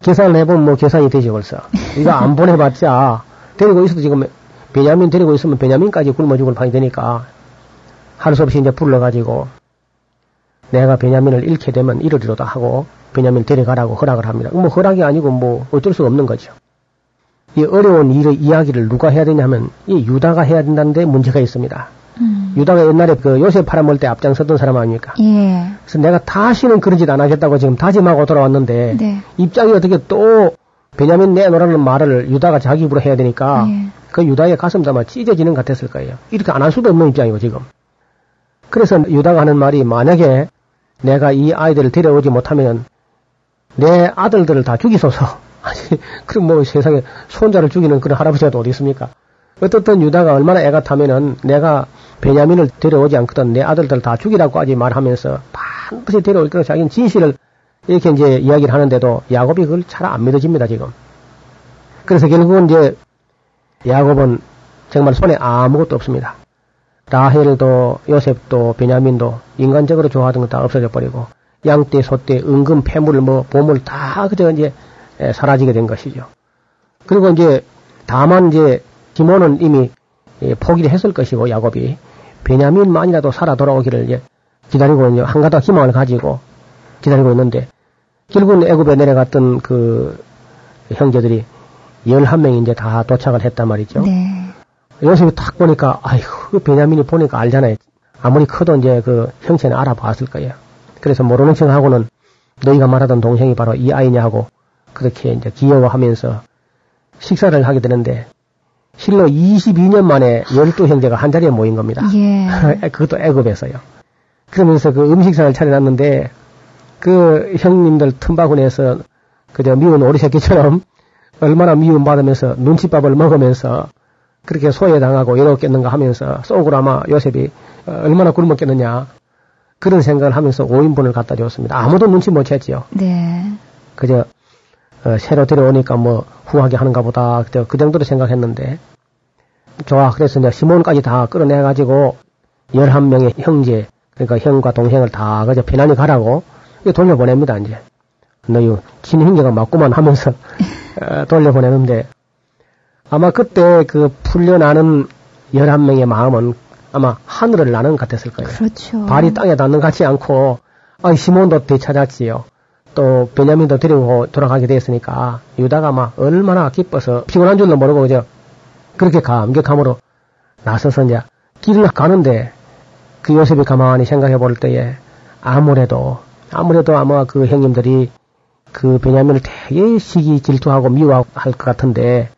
계산을 해보면 뭐 계산이 되죠 벌써. 이거 안 보내봤자 데리고 있어도 지금 베냐민 데리고 있으면 베냐민까지 굶어 죽을 판이 되니까 할 수 없이 이제 불러가지고 내가 베냐민을 잃게 되면 이러리로다 하고 베냐민 데려가라고 허락을 합니다. 뭐 허락이 아니고 뭐 어쩔 수가 없는 거죠. 이 어려운 일의 이야기를 누가 해야 되냐면 이 유다가 해야 된다는데 문제가 있습니다. 음. 유다가 옛날에 그 요셉 팔아먹을 때 앞장섰던 사람 아닙니까? 예. 그래서 내가 다시는 그런 짓 안 하겠다고 지금 다짐하고 돌아왔는데 네. 입장이 어떻게 또 베냐민 내놓으라는 말을 유다가 자기 입으로 해야 되니까 예. 그 유다의 가슴도 아마 찢어지는 것 같았을 거예요. 이렇게 안 할 수도 없는 입장이고 지금. 그래서 유다가 하는 말이 만약에 내가 이 아이들을 데려오지 못하면 내 아들들을 다 죽이소서. (laughs) 아니, 그럼 뭐 세상에 손자를 죽이는 그런 할아버지가 또 어디 있습니까? 어떻든 유다가 얼마나 애가 타면은 내가 베냐민을 데려오지 않거든 내 아들들 다 죽이라고까지 말하면서 반드시 데려올 거라 자기는 진실을 이렇게 이제 이야기를 하는데도 야곱이 그걸 잘 안 믿어집니다 지금. 그래서 결국은 이제 야곱은 정말 손에 아무것도 없습니다. 라헬도 요셉도 베냐민도 인간적으로 좋아하던 거 다 없어져 버리고 양떼, 소떼, 은금, 폐물, 뭐 보물 다 그저 이제 에, 사라지게 된 것이죠. 그리고 이제 다만 이제 시몬은 이미 예, 포기를 했을 것이고 야곱이 베냐민만이라도 살아 돌아오기를 이제 기다리고 있는 한가닥 희망을 가지고 기다리고 있는데 결국은 애굽에 내려갔던 그 형제들이 11명이 이제 다 도착을 했단 말이죠. 네. 요셉이 딱 보니까 아이고 그 베냐민이 보니까 알잖아요. 아무리 커도 이제 그 형체는 알아봤을 거예요. 그래서 모르는 척하고는 너희가 말하던 동생이 바로 이 아이냐 하고 그렇게 이제 귀여워하면서 식사를 하게 되는데 실로 22년 만에 12형제가 한 자리에 모인 겁니다. 예. (laughs) 그것도 애굽에서요. 그러면서 그 음식상을 차려놨는데 그 형님들 틈바구니에서 그저 미운 오리새끼처럼 (laughs) 얼마나 미움받으면서 눈칫밥을 먹으면서 그렇게 소외당하고 외롭겠는가 하면서 속으로 아마 요셉이 어, 얼마나 굶었겠느냐 그런 생각을 하면서 5인분을 갖다 줬습니다. 아무도 눈치 못 챘지요. 네. 그저 어, 새로 데려오니까 뭐 후하게 하는가 보다 그 정도로 생각했는데 좋아 그래서 이제 시몬까지 다 끌어내 가지고 11명의 형제 그러니까 형과 동생을 다 그저 편안히 가라고 돌려보냅니다 이제 너희 친형제가 맞고만 하면서 어, 돌려보내는데 아마 그때 그 풀려나는 11명의 마음은 아마 하늘을 나는 것 같았을 거예요. 그렇죠. 발이 땅에 닿는 것 같지 않고 아 시몬도 되찾았지요. 또 베냐민도 데리고 돌아가게 됐으니까 유다가 막 얼마나 기뻐서 피곤한 줄도 모르고 그저 그렇게 감격함으로 나서서 이제 길을 가는데 그 요셉이 가만히 생각해 볼 때에 아무래도 아무래도 아마 그 형님들이 그 베냐민을 되게 시기 질투하고 미워할 것 같은데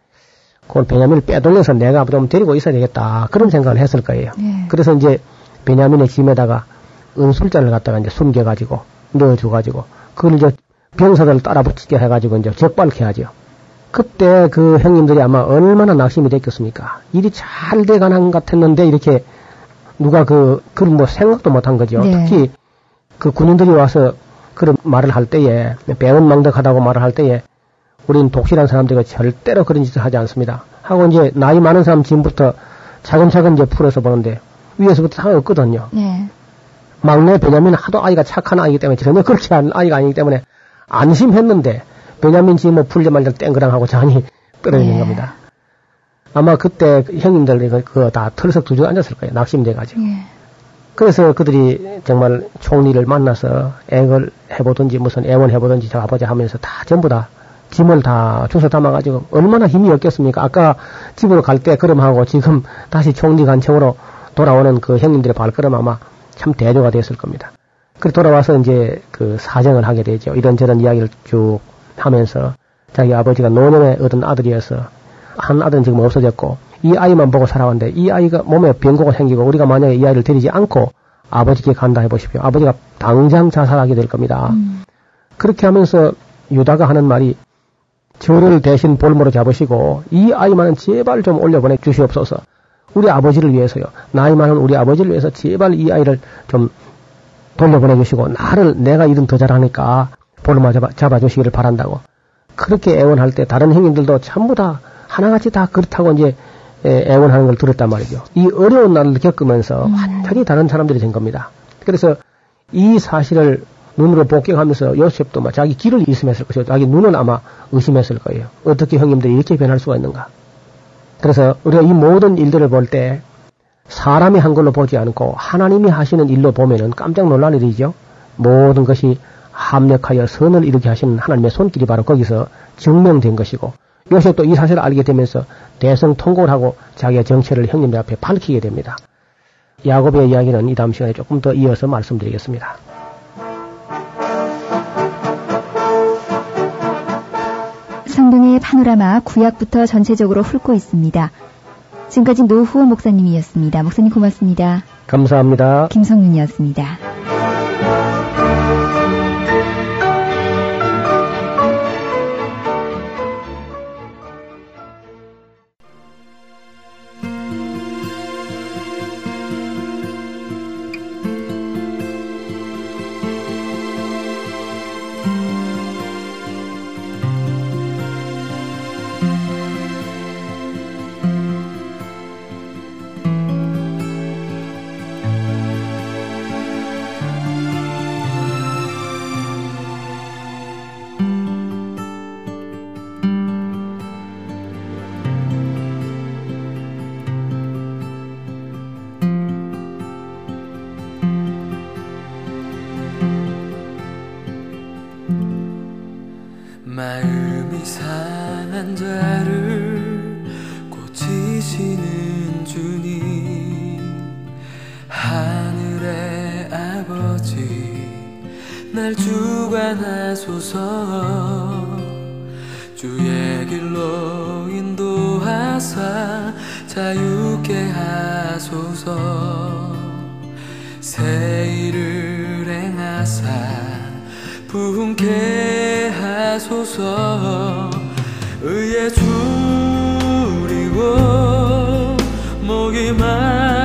그걸 베냐민을 빼돌려서 내가 좀 데리고 있어야 되겠다 그런 생각을 했을 거예요. 예. 그래서 이제 베냐민의 짐에다가 은술자를 갖다가 이제 숨겨가지고 넣어줘가지고 그걸 이제 병사들 따라 붙이게 해가지고 이제 적발케 하죠. 그때 그 형님들이 아마 얼마나 낙심이 됐겠습니까? 일이 잘 돼가는 것 같았는데 이렇게 누가 그 그런 뭐 생각도 못한 거죠. 네. 특히 그 군인들이 와서 그런 말을 할 때에 배은망덕하다고 말을 할 때에 우리는 독실한 사람들이 절대로 그런 짓을 하지 않습니다. 하고 이제 나이 많은 사람 짐부터 차근차근 이제 풀어서 보는데 위에서부터 다 없거든요. 네. 막내 베냐민은 하도 아이가 착한 아이기 때문에 전혀 그렇지 않은 아이가 아니기 때문에 안심했는데 베냐민 짐을 뭐 풀지 말자 땡그랑하고 잔이 떨어지는 예. 겁니다. 아마 그때 형님들이 그거 다 털썩 두주 앉았을 거예요. 낙심돼가지고. 예. 그래서 그들이 정말 총리를 만나서 애걸 해보든지 무슨 애원 해보든지 저 아버지 하면서 다 전부 다 짐을 다 주워 담아가지고 얼마나 힘이 없겠습니까? 아까 집으로 갈 때 걸음하고 지금 다시 총리 간청으로 돌아오는 그 형님들의 발걸음 아마 참 대조가 됐을 겁니다. 그래 돌아와서 이제 그 사정을 하게 되죠. 이런저런 이야기를 쭉 하면서 자기 아버지가 노년에 얻은 아들이어서 한 아들은 지금 없어졌고 이 아이만 보고 살아왔는데 이 아이가 몸에 병고가 생기고 우리가 만약에 이 아이를 데리지 않고 아버지께 간다 해보십시오. 아버지가 당장 자살하게 될 겁니다. 음. 그렇게 하면서 유다가 하는 말이 저를 대신 볼모로 잡으시고 이 아이만은 제발 좀 올려보내 주시옵소서. 우리 아버지를 위해서요. 나이 많은 우리 아버지를 위해서 제발 이 아이를 좀 돌려보내 주시고 나를 내가 일은 더 잘하니까 볼모 잡아, 잡아주시기를 바란다고. 그렇게 애원할 때 다른 형님들도 전부 다 하나같이 다 그렇다고 이제 에, 애원하는 걸 들었단 말이죠. 이 어려운 날을 겪으면서 완전히 다른 사람들이 된 겁니다. 그래서 이 사실을 눈으로 복경하면서 요셉도 막 자기 길을 의심했을 것이고 자기 눈은 아마 의심했을 거예요. 어떻게 형님들이 이렇게 변할 수가 있는가. 그래서 우리가 이 모든 일들을 볼 때 사람이 한 걸로 보지 않고 하나님이 하시는 일로 보면은 깜짝 놀란 일이죠. 모든 것이 합력하여 선을 이루게 하시는 하나님의 손길이 바로 거기서 증명된 것이고 요셉도 이 사실을 알게 되면서 대성 통곡을 하고 자기의 정체를 형님들 앞에 밝히게 됩니다. 야곱의 이야기는 이 다음 시간에 조금 더 이어서 말씀드리겠습니다. 성경의 파노라마 구약부터 전체적으로 훑고 있습니다. 지금까지 노후 목사님이었습니다. 목사님 고맙습니다. 감사합니다. 김성윤이었습니다. 주님 하늘의 아버지 날 주관하소서. 주의 길로 인도하사 자유케 하소서. 새 일을 행하사 부흥케 하소서. 의에 줄이고 목이 마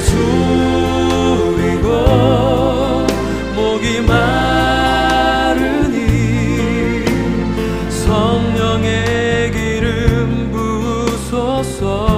줄이고 목이 마르니 성령의 기름 부소서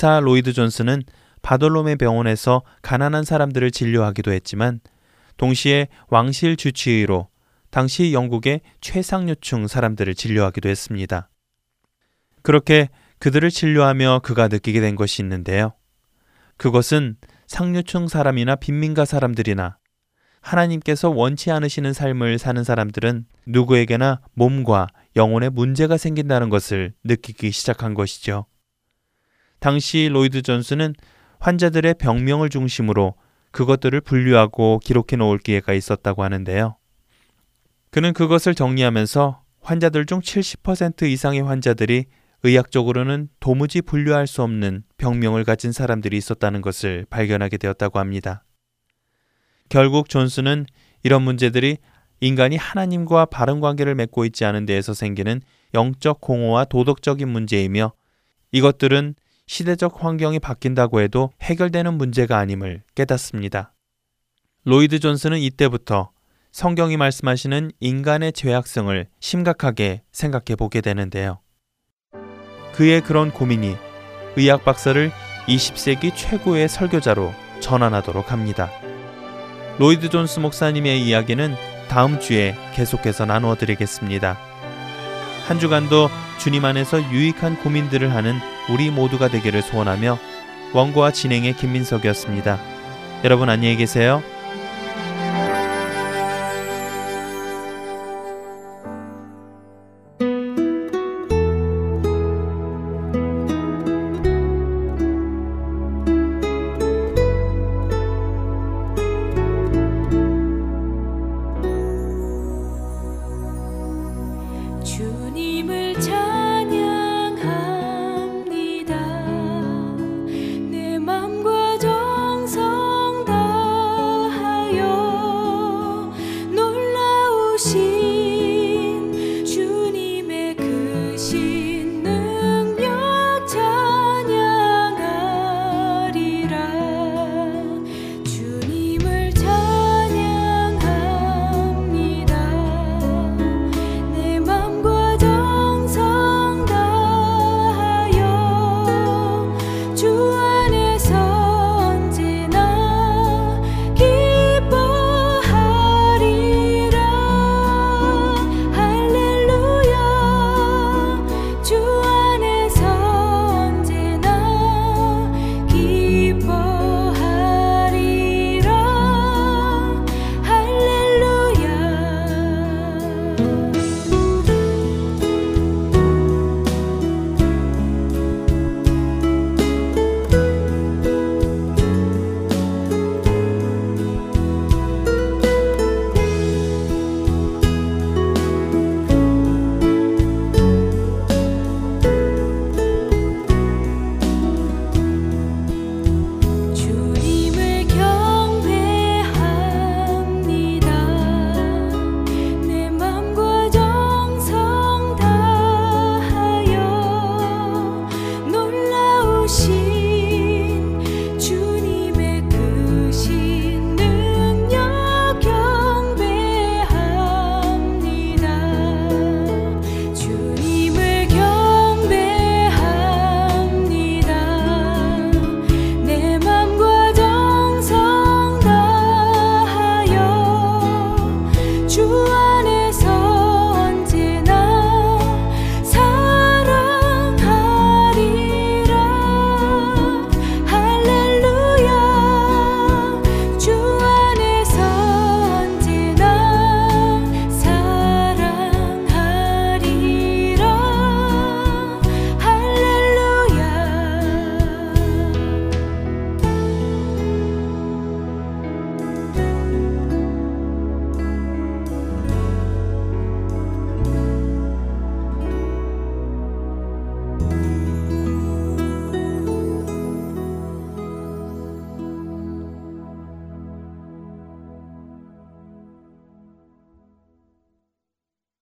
의사 로이드 존스는 바돌롬의 병원에서 가난한 사람들을 진료하기도 했지만 동시에 왕실 주치의로 당시 영국의 최상류층 사람들을 진료하기도 했습니다. 그렇게 그들을 진료하며 그가 느끼게 된 것이 있는데요. 그것은 상류층 사람이나 빈민가 사람들이나 하나님께서 원치 않으시는 삶을 사는 사람들은 누구에게나 몸과 영혼에 문제가 생긴다는 것을 느끼기 시작한 것이죠. 당시 로이드 존스는 환자들의 병명을 중심으로 그것들을 분류하고 기록해 놓을 기회가 있었다고 하는데요. 그는 그것을 정리하면서 환자들 중 70% 이상의 환자들이 의학적으로는 도무지 분류할 수 없는 병명을 가진 사람들이 있었다는 것을 발견하게 되었다고 합니다. 결국 존스는 이런 문제들이 인간이 하나님과 바른 관계를 맺고 있지 않은 데에서 생기는 영적 공허와 도덕적인 문제이며 이것들은 시대적 환경이 바뀐다고 해도 해결되는 문제가 아님을 깨닫습니다. 로이드 존스는 이때부터 성경이 말씀하시는 인간의 죄악성을 심각하게 생각해 보게 되는데요. 그의 그런 고민이 의학 박사를 20세기 최고의 설교자로 전환하도록 합니다. 로이드 존스 목사님의 이야기는 다음 주에 계속해서 나누어 드리겠습니다. 한 주간도 주님 안에서 유익한 고민들을 하는 우리 모두가 되기를 소원하며 원고와 진행의 김민석이었습니다. 여러분 안녕히 계세요.